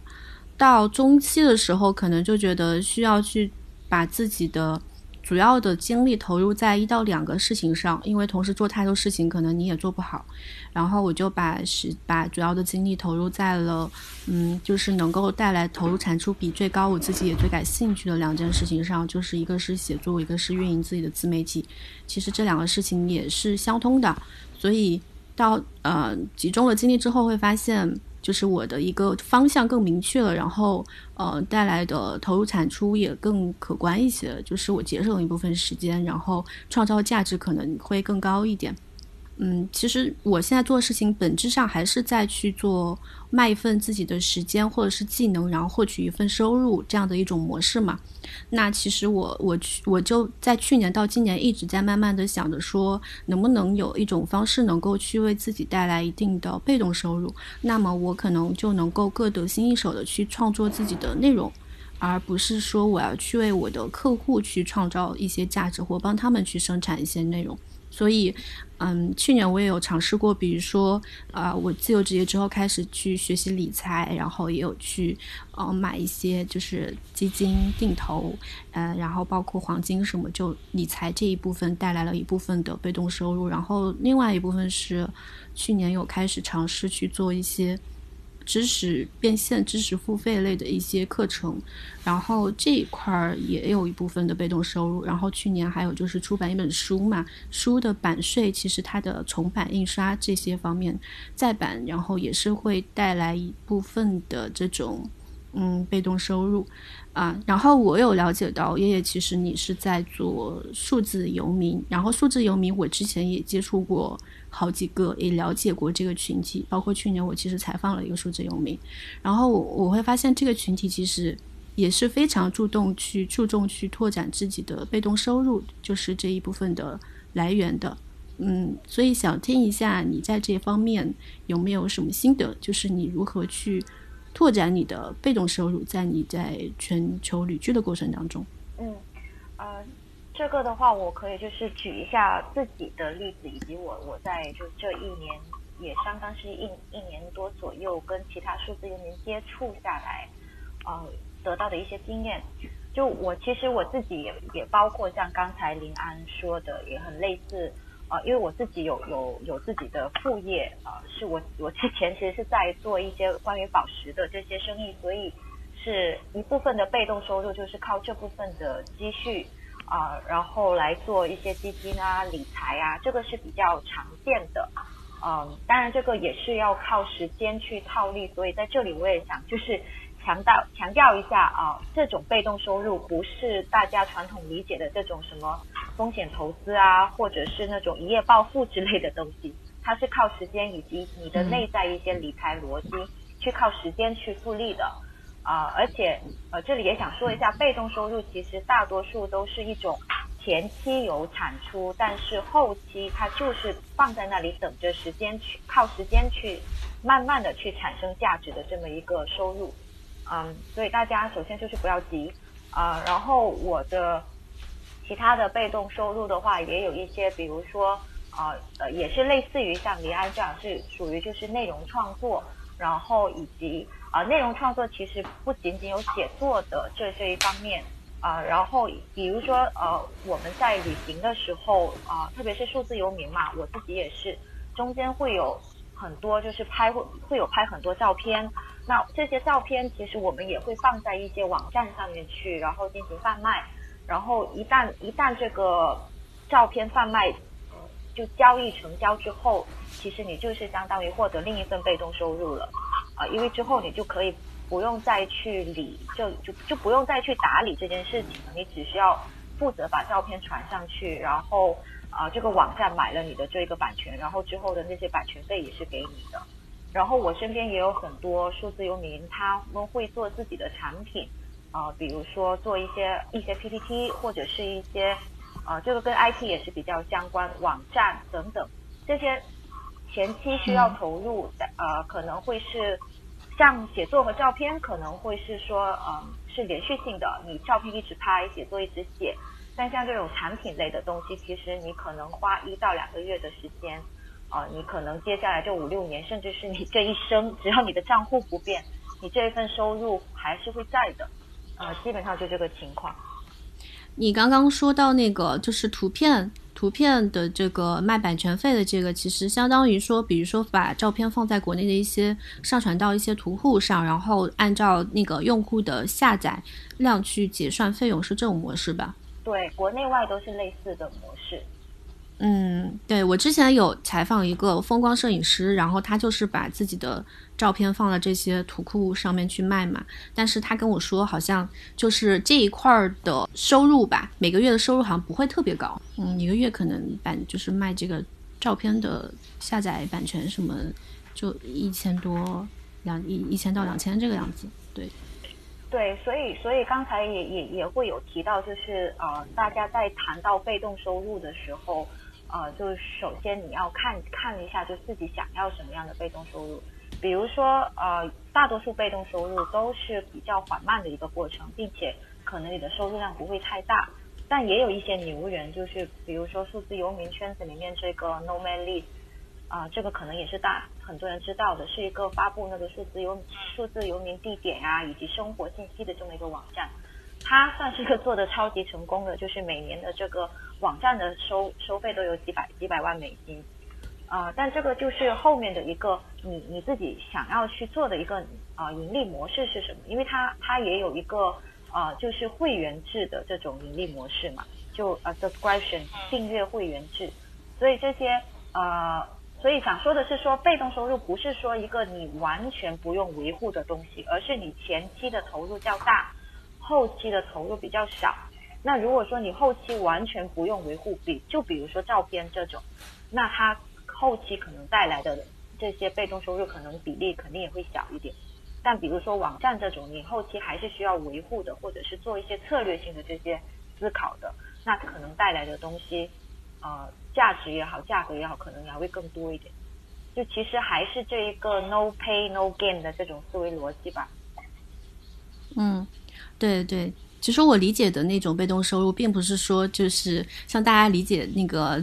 到中期的时候，可能就觉得需要去。把自己的主要的精力投入在一到两个事情上，因为同时做太多事情，可能你也做不好。然后我就把是把主要的精力投入在了，嗯，就是能够带来投入产出比最高，我自己也最感兴趣的两件事情上，就是一个是写作，一个是运营自己的自媒体。其实这两个事情也是相通的，所以到呃集中了精力之后，会发现。就是我的一个方向更明确了，然后呃带来的投入产出也更可观一些，就是我节省了一部分时间，然后创造价值可能会更高一点。嗯，其实我现在做事情本质上还是在去做卖一份自己的时间或者是技能，然后获取一份收入这样的一种模式嘛。那其实我我去我就在去年到今年一直在慢慢的想着说，能不能有一种方式能够去为自己带来一定的被动收入，那么我可能就能够各得心应手的去创作自己的内容，而不是说我要去为我的客户去创造一些价值或帮他们去生产一些内容。所以，嗯，去年我也有尝试过，比如说，啊，我自由职业之后开始去学习理财，然后也有去，呃，买一些就是基金定投，呃，然后包括黄金什么，就理财这一部分带来了一部分的被动收入，然后另外一部分是去年有开始尝试去做一些。知识变现、知识付费类的一些课程，然后这一块儿也有一部分的被动收入。然后去年还有就是出版一本书嘛，书的版税其实它的重版、印刷这些方面再版，然后也是会带来一部分的这种嗯被动收入啊。然后我有了解到，叶叶其实你是在做数字游民，然后数字游民我之前也接触过。好几个也了解过这个群体，包括去年我其实采访了一个数字游民，然后我我会发现这个群体其实也是非常注重去注重去拓展自己的被动收入，就是这一部分的来源的，嗯，所以想听一下你在这方面有没有什么心得，就是你如何去拓展你的被动收入，在你在全球旅居的过程当中，嗯，呃。这个的话，我可以就是举一下自己的例子，以及我我在就这一年也相当是一一年多左右跟其他数字游民接触下来，呃，得到的一些经验。就我其实我自己也也包括像刚才林安说的，也很类似啊，因为我自己有有有自己的副业啊，是我我之前其实是在做一些关于宝石的这些生意，所以是一部分的被动收入就是靠这部分的积蓄。啊，然后来做一些基金啊、理财啊，这个是比较常见的。嗯，当然这个也是要靠时间去套利，所以在这里我也想就是强调强调一下啊，这种被动收入不是大家传统理解的这种什么风险投资啊，或者是那种一夜暴富之类的东西，它是靠时间以及你的内在一些理财逻辑去靠时间去复利的。啊，而且呃，这里也想说一下，被动收入其实大多数都是一种前期有产出，但是后期它就是放在那里等着时间去靠时间去慢慢的去产生价值的这么一个收入，嗯，所以大家首先就是不要急啊。然后我的其他的被动收入的话，也有一些，比如说啊呃，也是类似于像李安这样，是属于就是内容创作，然后以及。啊，内容创作其实不仅仅有写作的这这一方面啊，然后比如说呃，我们在旅行的时候啊，特别是数字游民嘛，我自己也是，中间会有很多就是拍会会有拍很多照片，那这些照片其实我们也会放在一些网站上面去，然后进行贩卖，然后一旦一旦这个照片贩卖就交易成交之后，其实你就是相当于获得另一份被动收入了。啊，因为之后你就可以不用再去理，就就就不用再去打理这件事情了。你只需要负责把照片传上去，然后啊，这个网站买了你的这个版权，然后之后的那些版权费也是给你的。然后我身边也有很多数字游民，他们会做自己的产品，啊，比如说做一些一些 PPT 或者是一些啊，这个跟 IT 也是比较相关，网站等等这些。前期需要投入的呃，可能会是像写作和照片，可能会是说嗯是连续性的，你照片一直拍，写作一直写。但像这种产品类的东西，其实你可能花一到两个月的时间，啊，你可能接下来这五六年，甚至是你这一生，只要你的账户不变，你这一份收入还是会在的，呃，基本上就这个情况。你刚刚说到那个就是图片。图片的这个卖版权费的这个，其实相当于说，比如说把照片放在国内的一些上传到一些图库上，然后按照那个用户的下载量去结算费用，是这种模式吧？对，国内外都是类似的模式。嗯，对我之前有采访一个风光摄影师，然后他就是把自己的照片放到这些图库上面去卖嘛。但是他跟我说，好像就是这一块儿的收入吧，每个月的收入好像不会特别高。嗯，一个月可能版就是卖这个照片的下载版权什么，就一千多两一一千到两千这个样子。对，对，所以所以刚才也也也会有提到，就是呃，大家在谈到被动收入的时候，呃，就首先你要看看一下，就自己想要什么样的被动收入。比如说呃，大多数被动收入都是比较缓慢的一个过程，并且可能你的收入量不会太大。但也有一些牛人，就是比如说数字游民圈子里面这个 Nomad List，啊，这个可能也是大很多人知道的，是一个发布那个数字游数字游民地点啊以及生活信息的这么一个网站。它算是一个做的超级成功的，就是每年的这个网站的收收费都有几百几百万美金。啊，但这个就是后面的一个你你自己想要去做的一个啊盈利模式是什么？因为它它也有一个。啊，就是会员制的这种盈利模式嘛，就啊 subscription 订阅会员制，所以这些呃，所以想说的是说，被动收入不是说一个你完全不用维护的东西，而是你前期的投入较大，后期的投入比较少。那如果说你后期完全不用维护，比就比如说照片这种，那它后期可能带来的这些被动收入可能比例肯定也会小一点。但比如说网站这种，你后期还是需要维护的，或者是做一些策略性的这些思考的，那可能带来的东西，呃，价值也好，价格也好，可能也会更多一点。就其实还是这一个 no pay no gain 的这种思维逻辑吧。嗯，对对，其实我理解的那种被动收入，并不是说就是像大家理解那个。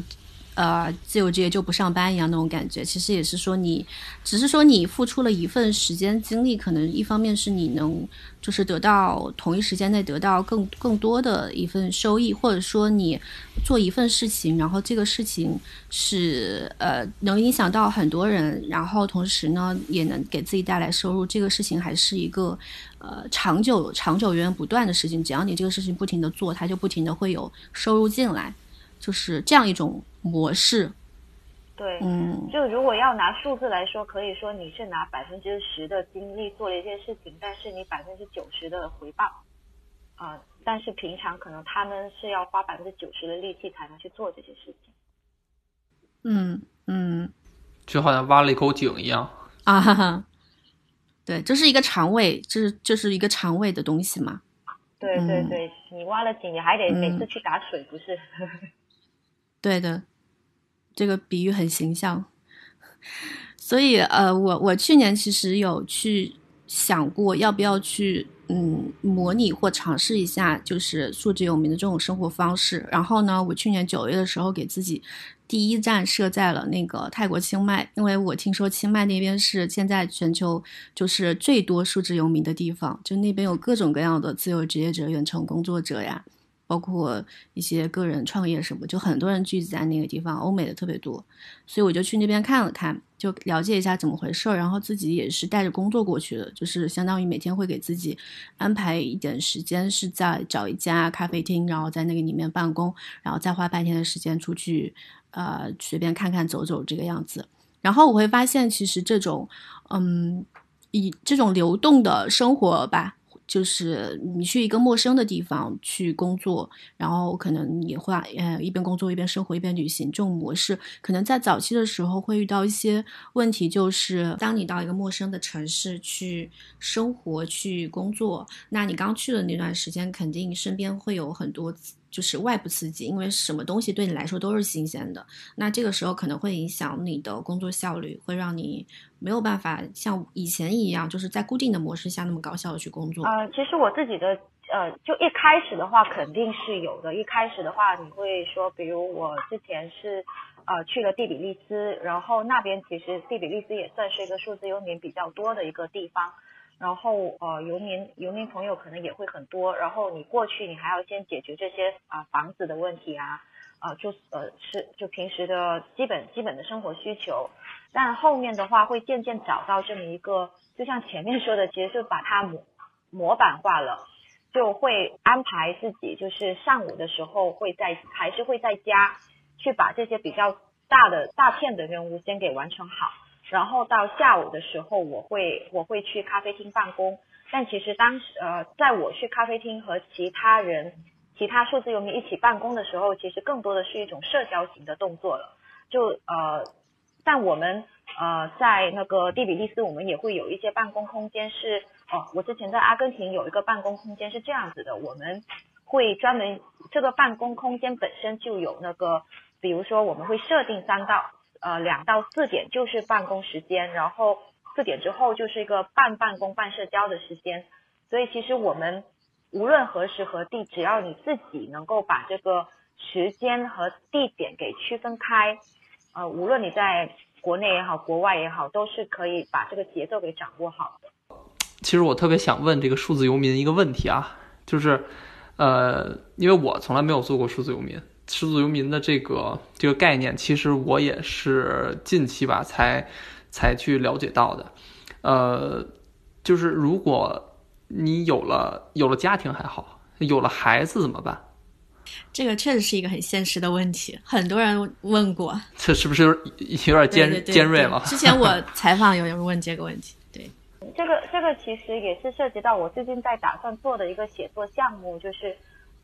呃，自由职业就不上班一样那种感觉，其实也是说你，只是说你付出了一份时间精力，可能一方面是你能就是得到同一时间内得到更更多的一份收益，或者说你做一份事情，然后这个事情是呃能影响到很多人，然后同时呢也能给自己带来收入，这个事情还是一个呃长久长久源源不断的事情，只要你这个事情不停的做，它就不停的会有收入进来，就是这样一种。模式，对，嗯，就如果要拿数字来说，可以说你是拿百分之十的精力做了一件事情，但是你百分之九十的回报，啊，但是平常可能他们是要花百分之九十的力气才能去做这些事情。嗯嗯，就好像挖了一口井一样啊，哈哈，对，这是一个肠胃，这是这是一个肠胃的东西嘛？对对对，你挖了井，你还得每次去打水，不是？对的，这个比喻很形象。所以，呃，我我去年其实有去想过，要不要去嗯模拟或尝试一下，就是数字游民的这种生活方式。然后呢，我去年九月的时候给自己第一站设在了那个泰国清迈，因为我听说清迈那边是现在全球就是最多数字游民的地方，就那边有各种各样的自由职业者、远程工作者呀。包括一些个人创业什么，就很多人聚集在那个地方，欧美的特别多，所以我就去那边看了看，就了解一下怎么回事，然后自己也是带着工作过去的，就是相当于每天会给自己安排一点时间，是在找一家咖啡厅，然后在那个里面办公，然后再花半天的时间出去，呃，随便看看走走这个样子。然后我会发现，其实这种，嗯，以这种流动的生活吧。就是你去一个陌生的地方去工作，然后可能你会呃一边工作一边生活一边旅行，这种模式可能在早期的时候会遇到一些问题，就是当你到一个陌生的城市去生活去工作，那你刚去的那段时间肯定身边会有很多。就是外部刺激，因为什么东西对你来说都是新鲜的，那这个时候可能会影响你的工作效率，会让你没有办法像以前一样，就是在固定的模式下那么高效的去工作。呃，其实我自己的呃，就一开始的话肯定是有的。一开始的话，你会说，比如我之前是呃去了蒂比利斯，然后那边其实蒂比利斯也算是一个数字游民比较多的一个地方。然后呃，游民游民朋友可能也会很多。然后你过去，你还要先解决这些啊房子的问题啊，啊就呃是就平时的基本基本的生活需求。但后面的话会渐渐找到这么一个，就像前面说的，其实就把它模模板化了，就会安排自己就是上午的时候会在还是会在家去把这些比较大的大片的任务先给完成好。然后到下午的时候，我会我会去咖啡厅办公。但其实当时呃，在我去咖啡厅和其他人、其他数字游民一起办公的时候，其实更多的是一种社交型的动作了。就呃，但我们呃在那个蒂比利斯，我们也会有一些办公空间是哦，我之前在阿根廷有一个办公空间是这样子的，我们会专门这个办公空间本身就有那个，比如说我们会设定三到呃两到四点就是办公时间，然后四点之后就是一个半办公半社交的时间，所以其实我们无论何时何地，只要你自己能够把这个时间和地点给区分开，呃，无论你在国内也好，国外也好，都是可以把这个节奏给掌握好的。其实我特别想问这个数字游民一个问题啊，就是。呃，因为我从来没有做过数字游民，数字游民的这个这个概念，其实我也是近期吧才才去了解到的。呃，就是如果你有了有了家庭还好，有了孩子怎么办？这个确实是一个很现实的问题，很多人问过。这是不是有有点尖尖锐了？之前我 采访有人问这个问题。对这个这个其实也是涉及到我最近在打算做的一个写作项目，就是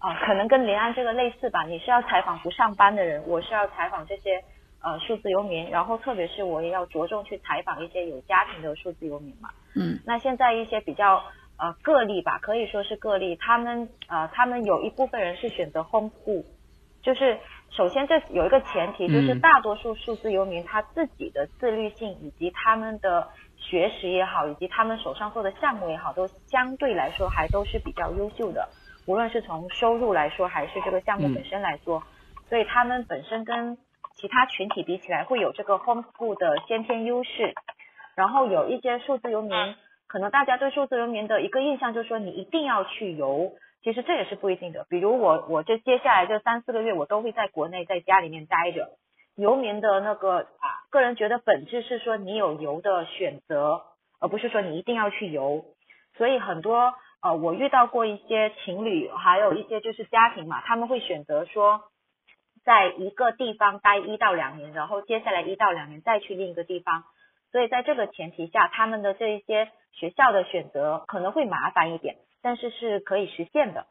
啊，可能跟林安这个类似吧。你是要采访不上班的人，我是要采访这些呃数字游民，然后特别是我也要着重去采访一些有家庭的数字游民嘛。嗯。那现在一些比较呃个例吧，可以说是个例，他们呃他们有一部分人是选择 homeschool，就是首先这有一个前提，就是大多数数字游民他自己的自律性以及他们的。学识也好，以及他们手上做的项目也好，都相对来说还都是比较优秀的。无论是从收入来说，还是这个项目本身来说，所以他们本身跟其他群体比起来，会有这个 homeschool 的先天优势。然后有一些数字游民，可能大家对数字游民的一个印象就是说，你一定要去游，其实这也是不一定的。比如我，我这接下来这三四个月，我都会在国内在家里面待着。游民的那个个人觉得本质是说你有游的选择，而不是说你一定要去游。所以很多呃，我遇到过一些情侣，还有一些就是家庭嘛，他们会选择说，在一个地方待一到两年，然后接下来一到两年再去另一个地方。所以在这个前提下，他们的这一些学校的选择可能会麻烦一点，但是是可以实现的，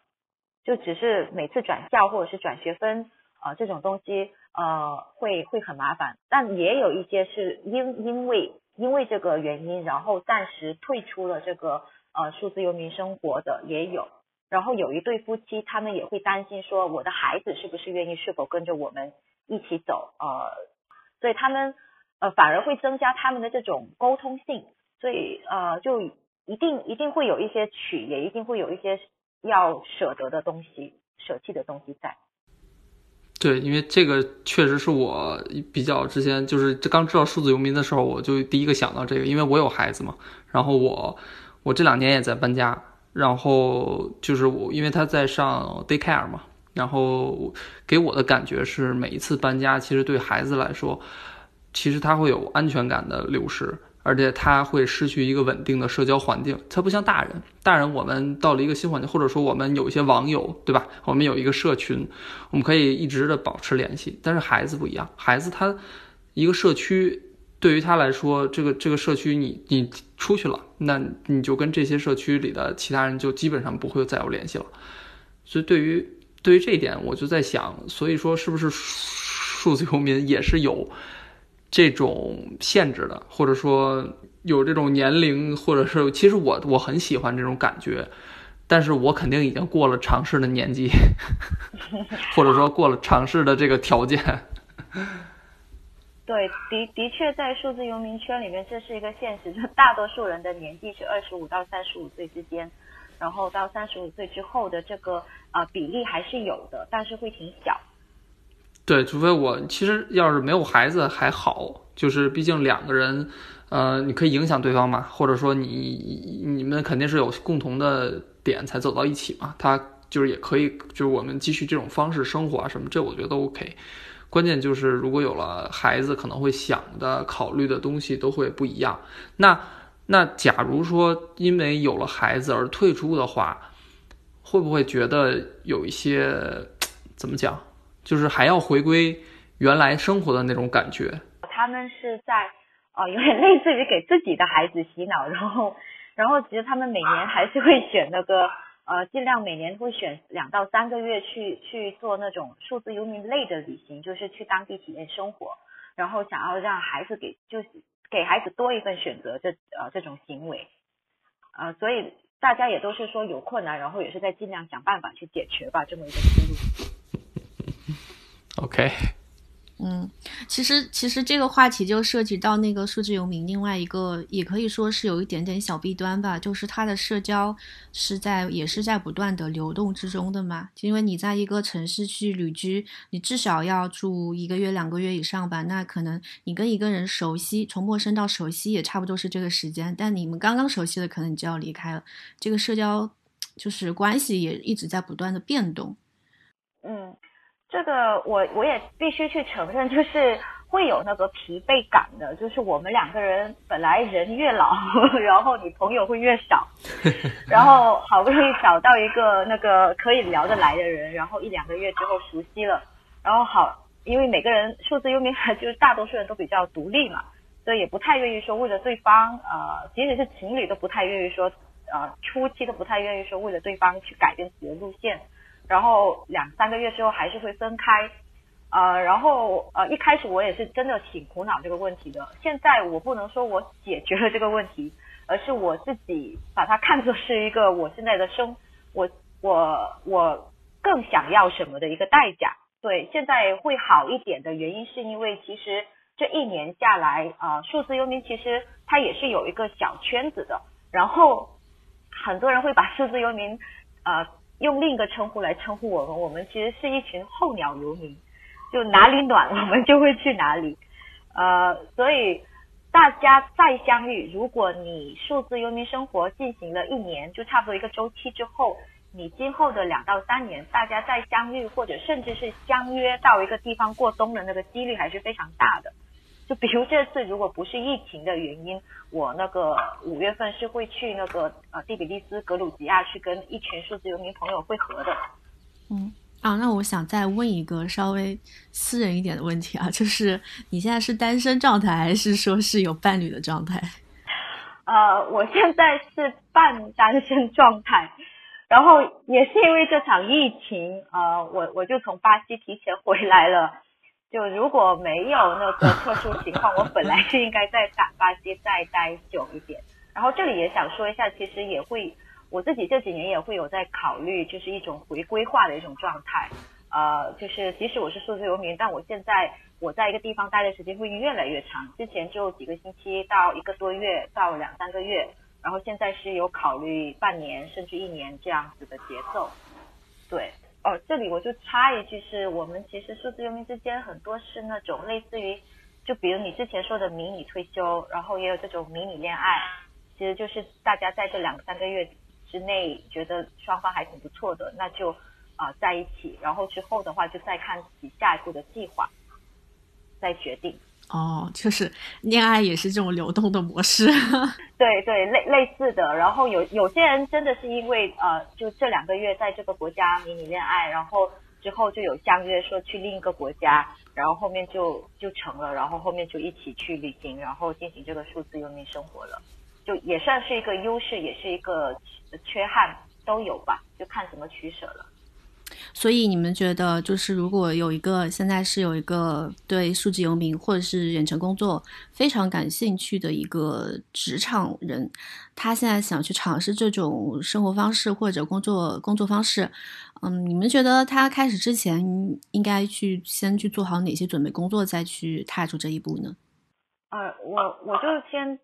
就只是每次转校或者是转学分啊这种东西。呃，会会很麻烦，但也有一些是因因为因为这个原因，然后暂时退出了这个呃数字游民生活的也有。然后有一对夫妻，他们也会担心说，我的孩子是不是愿意，是否跟着我们一起走？呃，所以他们呃反而会增加他们的这种沟通性，所以呃就一定一定会有一些取，也一定会有一些要舍得的东西，舍弃的东西在。对，因为这个确实是我比较之前就是刚知道数字游民的时候，我就第一个想到这个，因为我有孩子嘛。然后我我这两年也在搬家，然后就是我因为他在上 daycare 嘛，然后给我的感觉是每一次搬家，其实对孩子来说，其实他会有安全感的流失。而且他会失去一个稳定的社交环境，他不像大人，大人我们到了一个新环境，或者说我们有一些网友，对吧？我们有一个社群，我们可以一直的保持联系。但是孩子不一样，孩子他一个社区对于他来说，这个这个社区你你出去了，那你就跟这些社区里的其他人就基本上不会再有联系了。所以对于对于这一点，我就在想，所以说是不是数字游民也是有。这种限制的，或者说有这种年龄，或者是其实我我很喜欢这种感觉，但是我肯定已经过了尝试的年纪，或者说过了尝试的这个条件。对，的的确在数字游民圈里面，这是一个现实，就大多数人的年纪是二十五到三十五岁之间，然后到三十五岁之后的这个啊比例还是有的，但是会挺小。对，除非我其实要是没有孩子还好，就是毕竟两个人，呃，你可以影响对方嘛，或者说你你们肯定是有共同的点才走到一起嘛。他就是也可以，就是我们继续这种方式生活啊什么，这我觉得都 OK。关键就是如果有了孩子，可能会想的、考虑的东西都会不一样。那那假如说因为有了孩子而退出的话，会不会觉得有一些怎么讲？就是还要回归原来生活的那种感觉。他们是在啊，有点类似于给自己的孩子洗脑，然后，然后其实他们每年还是会选那个呃，尽量每年会选两到三个月去去做那种数字游民类的旅行，就是去当地体验生活。然后想要让孩子给就是给孩子多一份选择这呃这种行为，呃，所以大家也都是说有困难，然后也是在尽量想办法去解决吧，这么一个思路。OK。嗯，其实其实这个话题就涉及到那个数字游民，另外一个也可以说是有一点点小弊端吧，就是他的社交是在也是在不断的流动之中的嘛。因为你在一个城市去旅居，你至少要住一个月、两个月以上吧。那可能你跟一个人熟悉，从陌生到熟悉也差不多是这个时间。但你们刚刚熟悉的，可能你就要离开了。这个社交就是关系也一直在不断的变动。嗯。这个我我也必须去承认，就是会有那个疲惫感的，就是我们两个人本来人越老，然后你朋友会越少，然后好不容易找到一个那个可以聊得来的人，然后一两个月之后熟悉了，然后好，因为每个人数字游民就是大多数人都比较独立嘛，所以也不太愿意说为了对方，呃，即使是情侣都不太愿意说，呃，初期都不太愿意说为了对方去改变自己的路线。然后两三个月之后还是会分开，呃，然后呃一开始我也是真的挺苦恼这个问题的。现在我不能说我解决了这个问题，而是我自己把它看作是一个我现在的生，我我我更想要什么的一个代价。对，现在会好一点的原因是因为其实这一年下来，呃，数字游民其实它也是有一个小圈子的，然后很多人会把数字游民，呃。用另一个称呼来称呼我们，我们其实是一群候鸟游民，就哪里暖我们就会去哪里，呃，所以大家再相遇，如果你数字游民生活进行了一年，就差不多一个周期之后，你今后的两到三年，大家再相遇，或者甚至是相约到一个地方过冬的那个几率还是非常大的。就比如这次，如果不是疫情的原因，我那个五月份是会去那个呃第比利斯格鲁吉亚去跟一群数字游民朋友会合的。嗯啊，那我想再问一个稍微私人一点的问题啊，就是你现在是单身状态，还是说是有伴侣的状态？呃，我现在是半单身状态，然后也是因为这场疫情，呃，我我就从巴西提前回来了。就如果没有那个特殊情况，我本来是应该在大巴西再待久一点。然后这里也想说一下，其实也会我自己这几年也会有在考虑，就是一种回归化的一种状态。呃，就是即使我是数字游民，但我现在我在一个地方待的时间会越来越长。之前就几个星期到一个多月到两三个月，然后现在是有考虑半年甚至一年这样子的节奏。对。哦，这里我就插一句，是我们其实数字游民之间很多是那种类似于，就比如你之前说的迷你退休，然后也有这种迷你恋爱，其实就是大家在这两三个月之内觉得双方还挺不错的，那就啊在一起，然后之后的话就再看自己下一步的计划，再决定。哦，就是恋爱也是这种流动的模式，对对，类类似的。然后有有些人真的是因为呃，就这两个月在这个国家迷你恋爱，然后之后就有相约说去另一个国家，然后后面就就成了，然后后面就一起去旅行，然后进行这个数字游民生活了，就也算是一个优势，也是一个缺憾，都有吧，就看怎么取舍了。所以你们觉得，就是如果有一个现在是有一个对数字游民或者是远程工作非常感兴趣的一个职场人，他现在想去尝试这种生活方式或者工作工作方式，嗯，你们觉得他开始之前应该去先去做好哪些准备工作，再去踏出这一步呢？呃，我我就先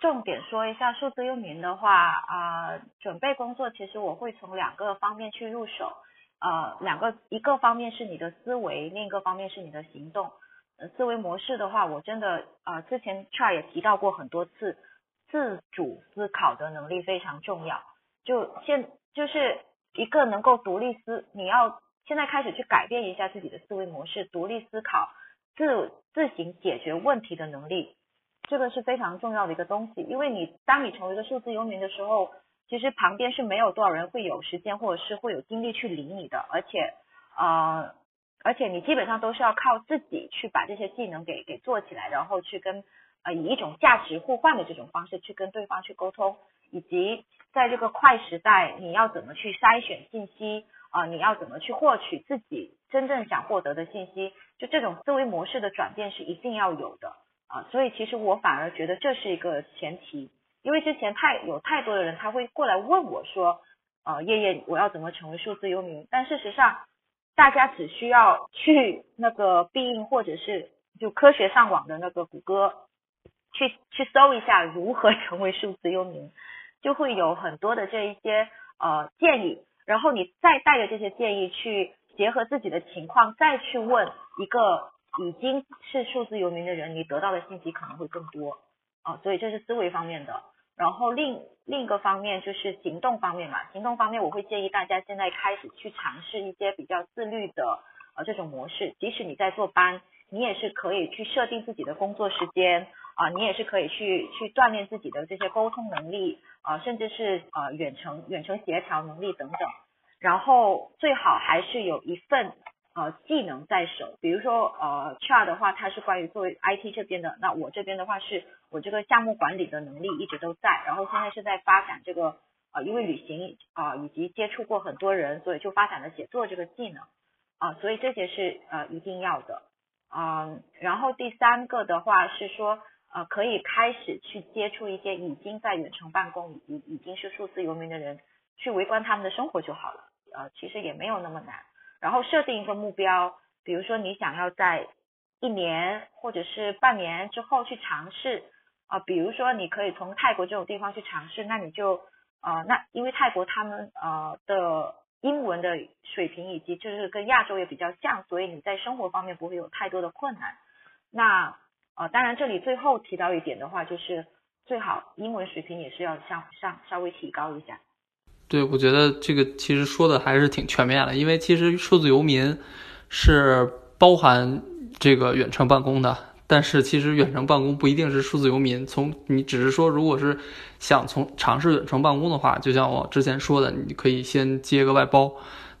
重点说一下数字游民的话啊，准备工作其实我会从两个方面去入手。呃，两个，一个方面是你的思维，另一个方面是你的行动。呃，思维模式的话，我真的呃，之前 c h a 也提到过很多次，自主思考的能力非常重要。就现就是一个能够独立思，你要现在开始去改变一下自己的思维模式，独立思考，自自行解决问题的能力，这个是非常重要的一个东西。因为你当你成为一个数字游民的时候。其实旁边是没有多少人会有时间或者是会有精力去理你的，而且，呃，而且你基本上都是要靠自己去把这些技能给给做起来，然后去跟呃以一种价值互换的这种方式去跟对方去沟通，以及在这个快时代，你要怎么去筛选信息啊？你要怎么去获取自己真正想获得的信息？就这种思维模式的转变是一定要有的啊。所以其实我反而觉得这是一个前提，因为之前太有太多的人他会过来问我说，呃，叶叶，我要怎么成为数字游民？但事实上，大家只需要去那个必应或者是就科学上网的那个谷歌，去去搜一下如何 成为数字游民。就会有很多的这一些呃建议，然后你再带着这些建议去结合自己的情况，再去问一个已经是数字游民的人，你得到的信息可能会更多啊。所以这是思维方面的。然后另另一个方面就是行动方面嘛，行动方面我会建议大家现在开始去尝试一些比较自律的呃这种模式，即使你在做班，你也是可以去设定自己的工作时间。啊，你也是可以去去锻炼自己的这些沟通能力啊，甚至是呃远程远程协调能力等等。然后最好还是有一份呃技能在手，比如说呃 Char 的话，它是关于作为 IT 这边的，那我这边的话是我这个项目管理的能力一直都在，然后现在是在发展这个呃因为旅行啊以及接触过很多人，所以就发展了写作这个技能啊，所以这些是呃一定要的啊。然后第三个的话是说。呃，可以开始去接触一些已经在远程办公以及已经是数字游民的人，去围观他们的生活就好了。呃，其实也没有那么难。然后设定一个目标，比如说你想要在一年或者是半年之后去尝试啊，比如说你可以从泰国这种地方去尝试，那你就呃，那因为泰国他们呃的英文的水平以及就是跟亚洲也比较像，所以你在生活方面不会有太多的困难。那啊，当然，这里最后提到一点的话，就是最好英文水平也是要向上稍微提高一下。对，我觉得这个其实说的还是挺全面的，因为其实数字游民是包含这个远程办公的，但是其实远程办公不一定是数字游民。从你只是说，如果是想从尝试远程办公的话，就像我之前说的，你可以先接个外包，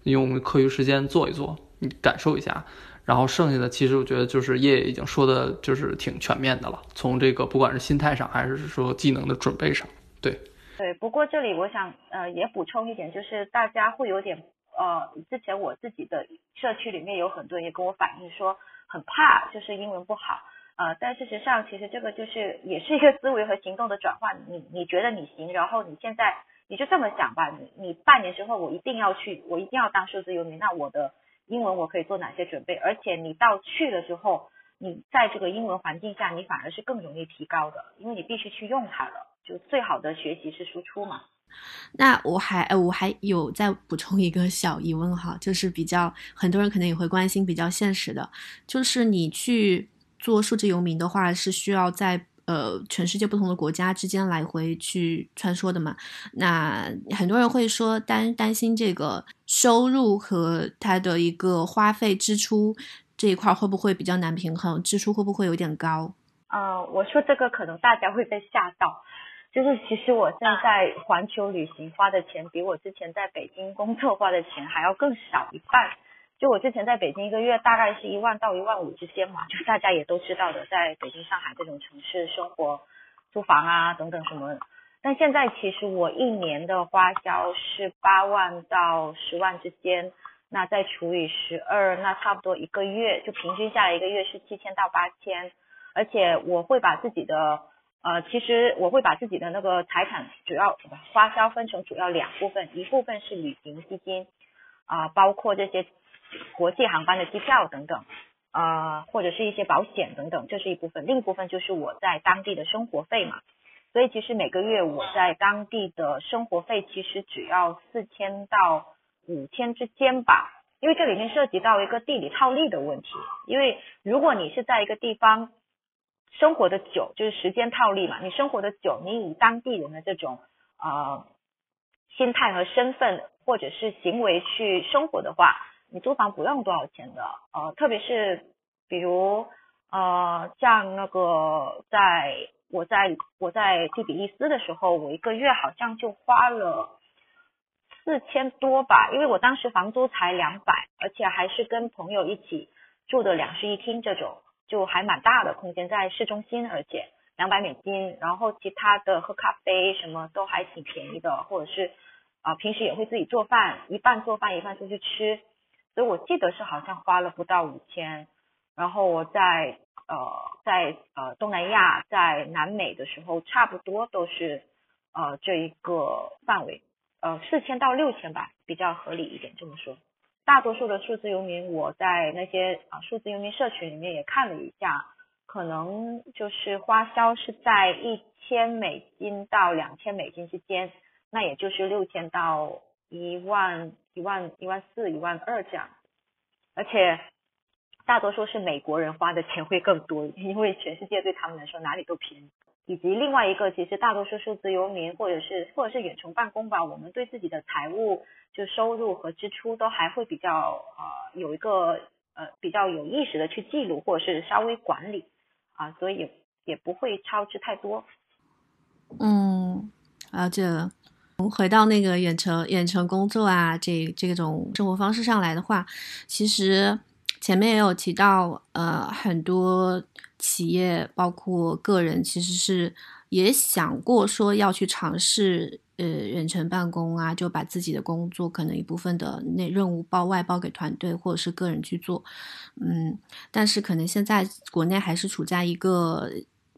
用课余时间做一做，你感受一下。然后剩下的，其实我觉得就是叶已经说的，就是挺全面的了。从这个不管是心态上，还是说技能的准备上，对。不过这里我想呃也补充一点，就是大家会有点呃，之前我自己的社区里面有很多人也跟我反映说很怕，就是英文不好呃，但事实上其实这个就是也是一个思维和行动的转换。你你觉得你行，然后你现在你就这么想吧，你你半年之后我一定要去，我一定要当数字游民，那我的。英文我可以做哪些准备？而且你到去了之后，你在这个英文环境下，你反而是更容易提高的，因为你必须去用它了。就最好的学习是输出嘛。那我还我还有再补充一个小疑问哈，就是比较很多人可能也会关心比较现实的，就是你去做数字游民的话，是需要在。呃，全世界不同的国家之间来回去穿梭的嘛，那很多人会说担担心这个收入和他的一个花费支出这一块会不会比较难平衡，支出会不会有点高？呃，我说这个可能大家会被吓到，就是其实我现在环球旅行花的钱比我之前在北京工作花的钱还要更少一半。就我之前在北京一个月大概是一万到一万五之间嘛，就大家也都知道的，在北京、上海这种城市生活，租房啊等等什么。但现在其实我一年的花销是八万到十万之间，那再除以十二，那差不多一个月就平均下来一个月是七千到八千。而且我会把自己的呃，其实我会把自己的那个财产主要花销分成主要两部分，一部分是旅行基金啊，包括这些。国际航班的机票等等，啊，或者是一些保险等等，这是一部分。另一部分就是我在当地的生活费嘛。所以其实每个月我在当地的生活费其实只要四千到五千之间吧。因为这里面涉及到一个地理套利的问题。因为如果你是在一个地方生活的久，就是时间套利嘛。你生活的久，你以当地人的这种啊心态和身份或者是行为去生活的话。你租房不用多少钱的，呃，特别是比如呃，像那个在我在我在第比利斯的时候，我一个月好像就花了四千多吧，因为我当时房租才两百，而且还是跟朋友一起住的两室一厅这种，就还蛮大的空间，在市中心，而且两百美金，然后其他的喝咖啡什么都还挺便宜的，或者是啊平时也会自己做饭，一半做饭一半出去吃，所以我记得是好像花了不到五千。然后我在呃在呃东南亚在南美的时候，差不多都是呃这一个范围，呃四千到六千吧，比较合理一点这么说。大多数的数字游民，我在那些啊数字游民社群里面也看了一下，可能就是花销是在一千美金到两千美金之间，那也就是六千到一万一万一万四一万二这样，而且大多数是美国人花的钱会更多，因为全世界对他们来说哪里都便宜。以及另外一个，其实大多数数字游民或者是或者是远程办公吧，我们对自己的财务就收入和支出都还会比较呃有一个呃比较有意识的去记录或者是稍微管理啊，所以也不会超支太多。嗯，了解了。我们回到那个远程远程工作啊，这这种生活方式上来的话，其实前面也有提到，呃，很多。企业包括个人，其实是也想过说要去尝试呃远程办公啊，就把自己的工作可能一部分的那任务包外包给团队或者是个人去做，嗯，但是可能现在国内还是处在一个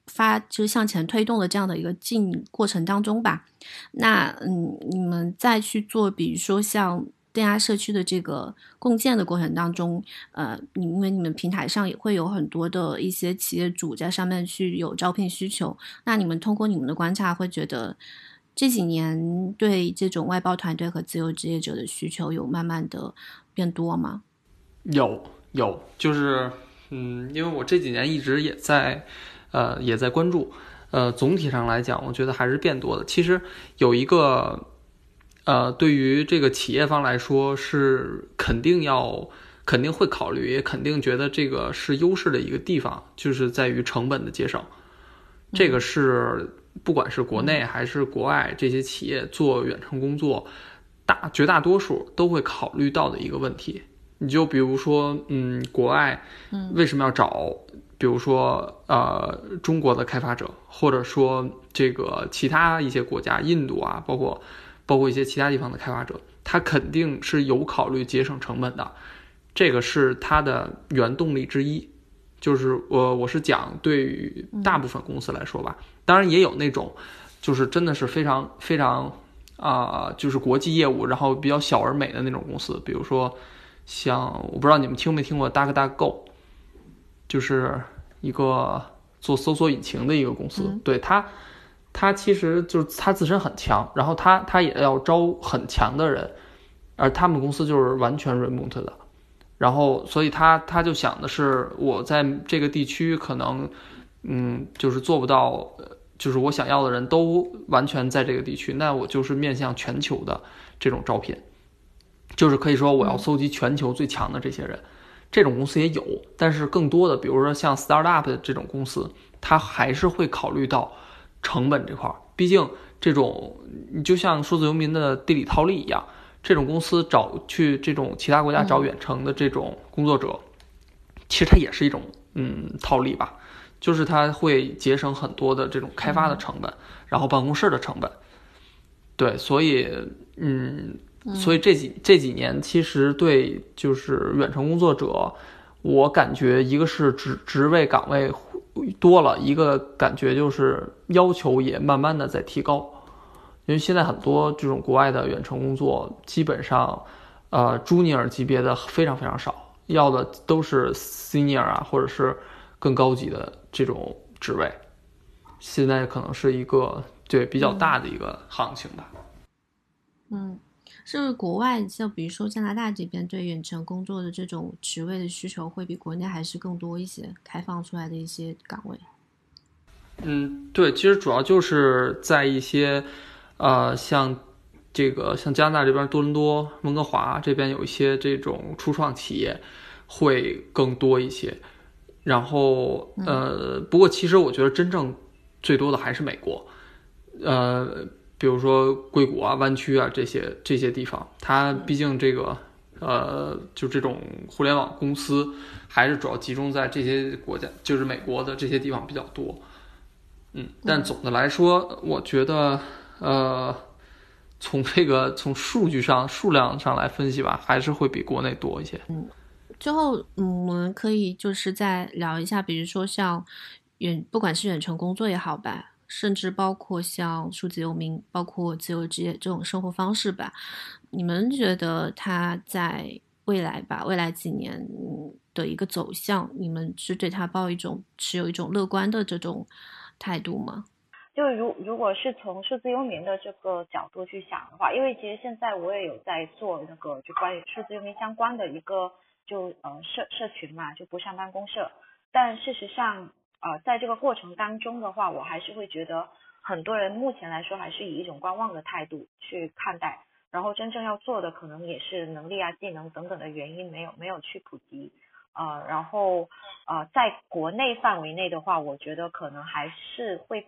发就是向前推动的这样的一个进过程当中吧。那嗯，你们再去做，比如说像。电压社区的这个共建的过程当中，呃，你因为你们平台上也会有很多的一些企业主在上面去有招聘需求，那你们通过你们的观察，会觉得这几年对这种外包团队和自由职业者的需求有慢慢的变多吗？有有，就是嗯，因为我这几年一直也在呃也在关注，呃，总体上来讲，我觉得还是变多的。其实有一个。呃，对于这个企业方来说，是肯定要肯定会考虑，也肯定觉得这个是优势的一个地方，就是在于成本的节省。这个是不管是国内还是国外这些企业做远程工作，大绝大多数都会考虑到的一个问题。你就比如说，嗯，国外为什么要找，比如说呃中国的开发者，或者说这个其他一些国家，印度啊，包括。包括一些其他地方的开发者，他肯定是有考虑节省成本的，这个是他的原动力之一。就是我我是讲对于大部分公司来说吧，当然也有那种就是真的是非常非常啊，就是国际业务，然后比较小而美的那种公司，比如说像我不知道你们听没听过 DuckDuckGo，就是一个做搜索引擎的一个公司，对它。他他其实就是他自身很强，然后他他也要招很强的人，而他们公司就是完全 remote 的，然后所以他他就想的是，我在这个地区可能，嗯，就是做不到，就是我想要的人都完全在这个地区，那我就是面向全球的这种招聘，就是可以说我要搜集全球最强的这些人，这种公司也有，但是更多的，比如说像 startup 的这种公司，他还是会考虑到。成本这块儿，毕竟这种你就像数字游民的地理套利一样，这种公司找去这种其他国家找远程的这种工作者，其实它也是一种嗯套利吧，就是它会节省很多的这种开发的成本，然后办公室的成本。对，所以嗯，所以这几这几年其实对就是远程工作者，我感觉一个是职职位岗位。多了一个感觉，就是要求也慢慢的在提高，因为现在很多这种国外的远程工作，基本上，呃，junior 级别的非常非常少，要的都是 senior 啊，或者是更高级的这种职位，现在可能是一个对比较大的一个行情吧。嗯。是不是国外，就比如说加拿大这边对远程工作的这种职位的需求会比国内还是更多一些？开放出来的一些岗位？嗯，对，其实主要就是在一些，呃，像这个像加拿大这边多伦多、温哥华这边有一些这种初创企业会更多一些。然后，呃，不过其实我觉得真正最多的还是美国，呃。比如说硅谷啊、湾区啊这些这些地方，它毕竟这个呃，就这种互联网公司还是主要集中在这些国家，就是美国的这些地方比较多。嗯，但总的来说，我觉得，呃，从这个从数据上、数量上来分析吧，还是会比国内多一些。嗯，最后，嗯，我们可以就是再聊一下，比如说像远，不管是远程工作也好吧，甚至包括像数字游民、包括自由职业这种生活方式吧，你们觉得它在未来吧，未来几年的一个走向，你们是对它抱一种持有一种乐观的这种。态度吗？就如如果是从数字游民的这个角度去想的话，因为其实现在我也有在做那个就关于数字游民相关的一个就呃社社群嘛，就不上班公社。但事实上呃在这个过程当中的话，我还是会觉得很多人目前来说还是以一种观望的态度去看待，然后真正要做的可能也是能力啊、技能等等的原因没有没有去普及。呃，然后呃，在国内范围内的话，我觉得可能还是会，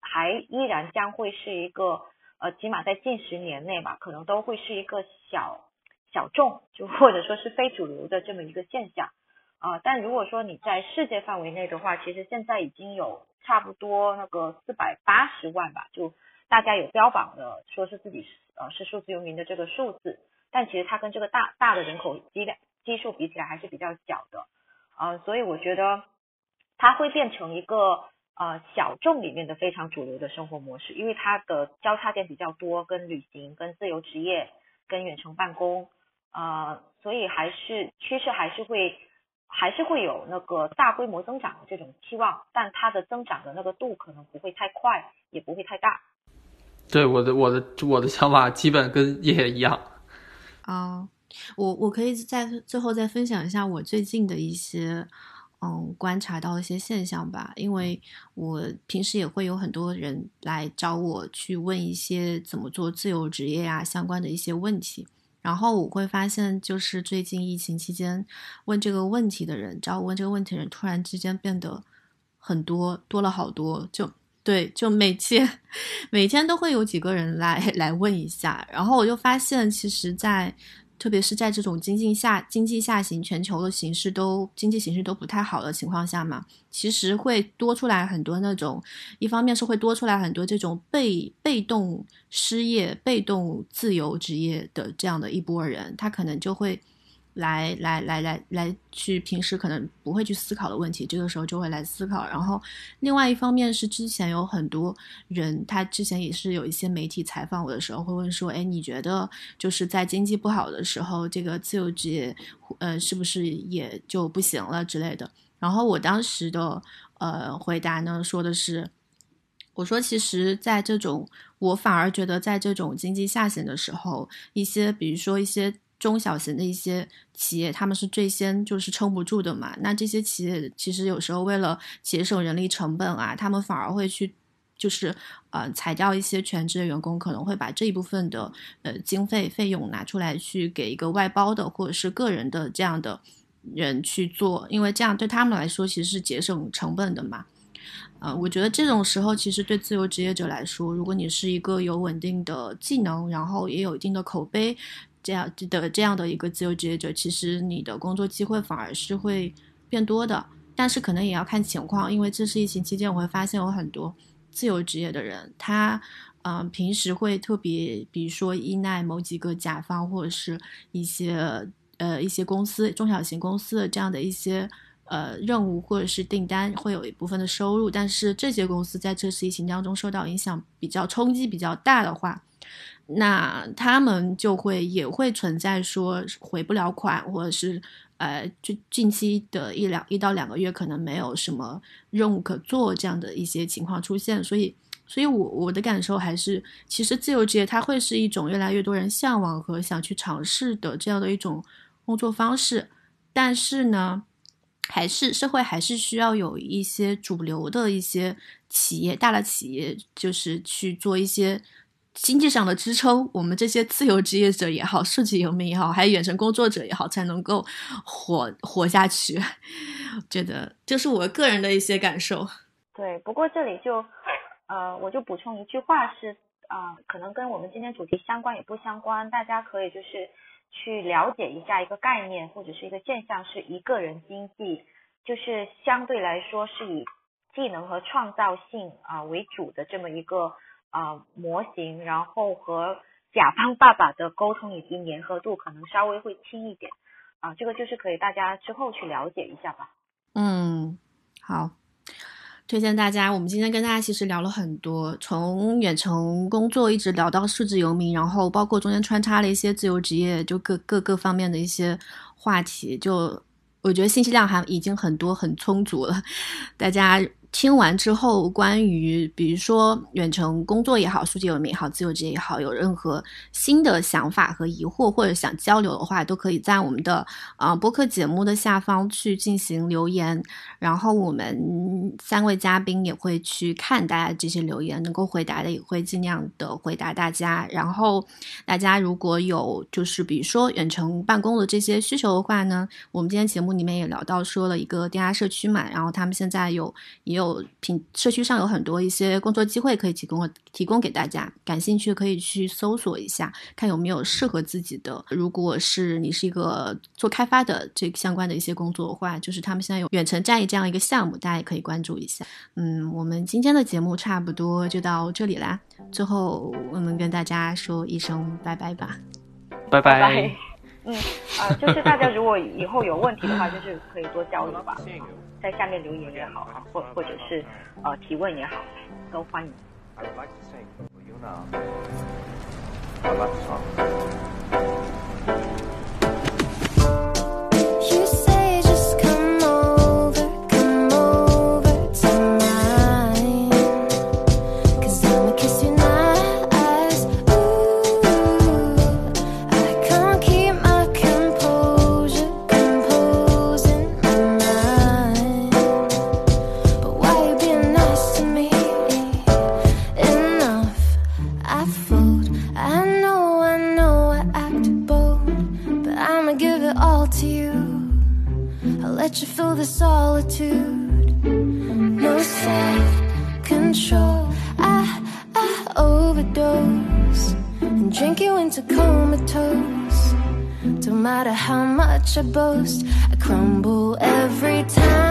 还依然将会是一个呃，起码在近十年内吧，可能都会是一个小小众，就或者说是非主流的这么一个现象啊。但如果说你在世界范围内的话，其实现在已经有差不多那个四百八十万吧，就大家有标榜的说是自己是呃是数字游民的这个数字，但其实它跟这个大大的人口积量。基数比起来还是比较小的，呃，所以我觉得它会变成一个呃小众里面的非常主流的生活模式，因为它的交叉点比较多，跟旅行、跟自由职业、跟远程办公，呃，所以还是趋势还是会还是会有那个大规模增长的这种期望，但它的增长的那个度可能不会太快，也不会太大。对，我的我的我的想法基本跟叶叶一样。啊。我我可以在最后再分享一下我最近的一些嗯观察到一些现象吧，因为我平时也会有很多人来找我去问一些怎么做自由职业啊相关的一些问题，然后我会发现就是最近疫情期间问这个问题的人，找我问这个问题的人突然之间变得很多多了好多，就对，就每天每天都会有几个人来来问一下，然后我就发现其实，在特别是在这种经济下经济下行、全球的形势都经济形势都不太好的情况下嘛，其实会多出来很多那种，一方面是会多出来很多这种被被动失业、被动自由职业的这样的一波人，他可能就会。来来来来来，去平时可能不会去思考的问题，这个时候就会来思考。然后，另外一方面是之前有很多人，他之前也是有一些媒体采访我的时候，会问说：“哎，你觉得就是在经济不好的时候，这个自由职业，呃，是不是也就不行了之类的？”然后我当时的呃回答呢，说的是：“我说，其实，在这种我反而觉得，在这种经济下行的时候，一些比如说一些。”中小型的一些企业，他们是最先就是撑不住的嘛。那这些企业其实有时候为了节省人力成本啊，他们反而会去就是呃裁掉一些全职的员工，可能会把这一部分的呃经费费用拿出来去给一个外包的或者是个人的这样的人去做，因为这样对他们来说其实是节省成本的嘛。呃，我觉得这种时候其实对自由职业者来说，如果你是一个有稳定的技能，然后也有一定的口碑。这样的这样的一个自由职业者，其实你的工作机会反而是会变多的，但是可能也要看情况，因为这次疫情期间，我会发现有很多自由职业的人，他嗯平时会特别，比如说依赖某几个甲方或者是一些呃一些公司中小型公司的这样的一些呃任务或者是订单，会有一部分的收入，但是这些公司在这次疫情当中受到影响比较冲击比较大的话。那他们就会也会存在说回不了款，或者是呃，就近期的一两一到两个月可能没有什么任务可做这样的一些情况出现，所以，所以我我的感受还是，其实自由职业它会是一种越来越多人向往和想去尝试的这样的一种工作方式，但是呢，还是社会还是需要有一些主流的一些企业，大的企业就是去做一些。经济上的支撑，我们这些自由职业者也好，数据游民也好，还有远程工作者也好，才能够活活下去。觉得这是我个人的一些感受。对，不过这里就呃，我就补充一句话是啊，可能跟我们今天主题相关也不相关，大家可以就是去了解一下一个概念或者是一个现象，是一个人经济，就是相对来说是以技能和创造性啊为主的这么一个啊模型，然后和甲方爸爸的沟通以及粘合度可能稍微会轻一点啊，这个就是可以大家之后去了解一下吧。嗯，好。推荐大家，我们今天跟大家其实聊了很多，从远程工作一直聊到数字游民，然后包括中间穿插了一些自由职业，就各各各方面的一些话题，就我觉得信息量还已经很多很充足了，大家。听完之后，关于比如说远程工作也好，数据游民也好，自由职业也好，有任何新的想法和疑惑，或者想交流的话，都可以在我们的啊播客节目的下方去进行留言，然后我们三位嘉宾也会去看大家这些留言，能够回答的也会尽量的回答大家。然后大家如果有就是比如说远程办公的这些需求的话呢，我们今天节目里面也聊到说了一个电压社区嘛，然后他们现在有也有。有平社区上有很多一些工作机会可以提供提供给大家，感兴趣可以去搜索一下，看有没有适合自己的。如果是你是一个做开发的这相关的一些工作的话，就是他们现在有远程战役这样一个项目，大家也可以关注一下。嗯，我们今天的节目差不多就到这里啦。最后我们跟大家说一声拜拜吧，拜拜。嗯啊，就是大家如果以后有问题的话，就是可以多交流吧。在下面留言也好，或或者是呃提问也好，都欢迎。let you feel the solitude. No self control. I, I overdose and drink you into comatose. Don't matter how much I boast, I crumble every time.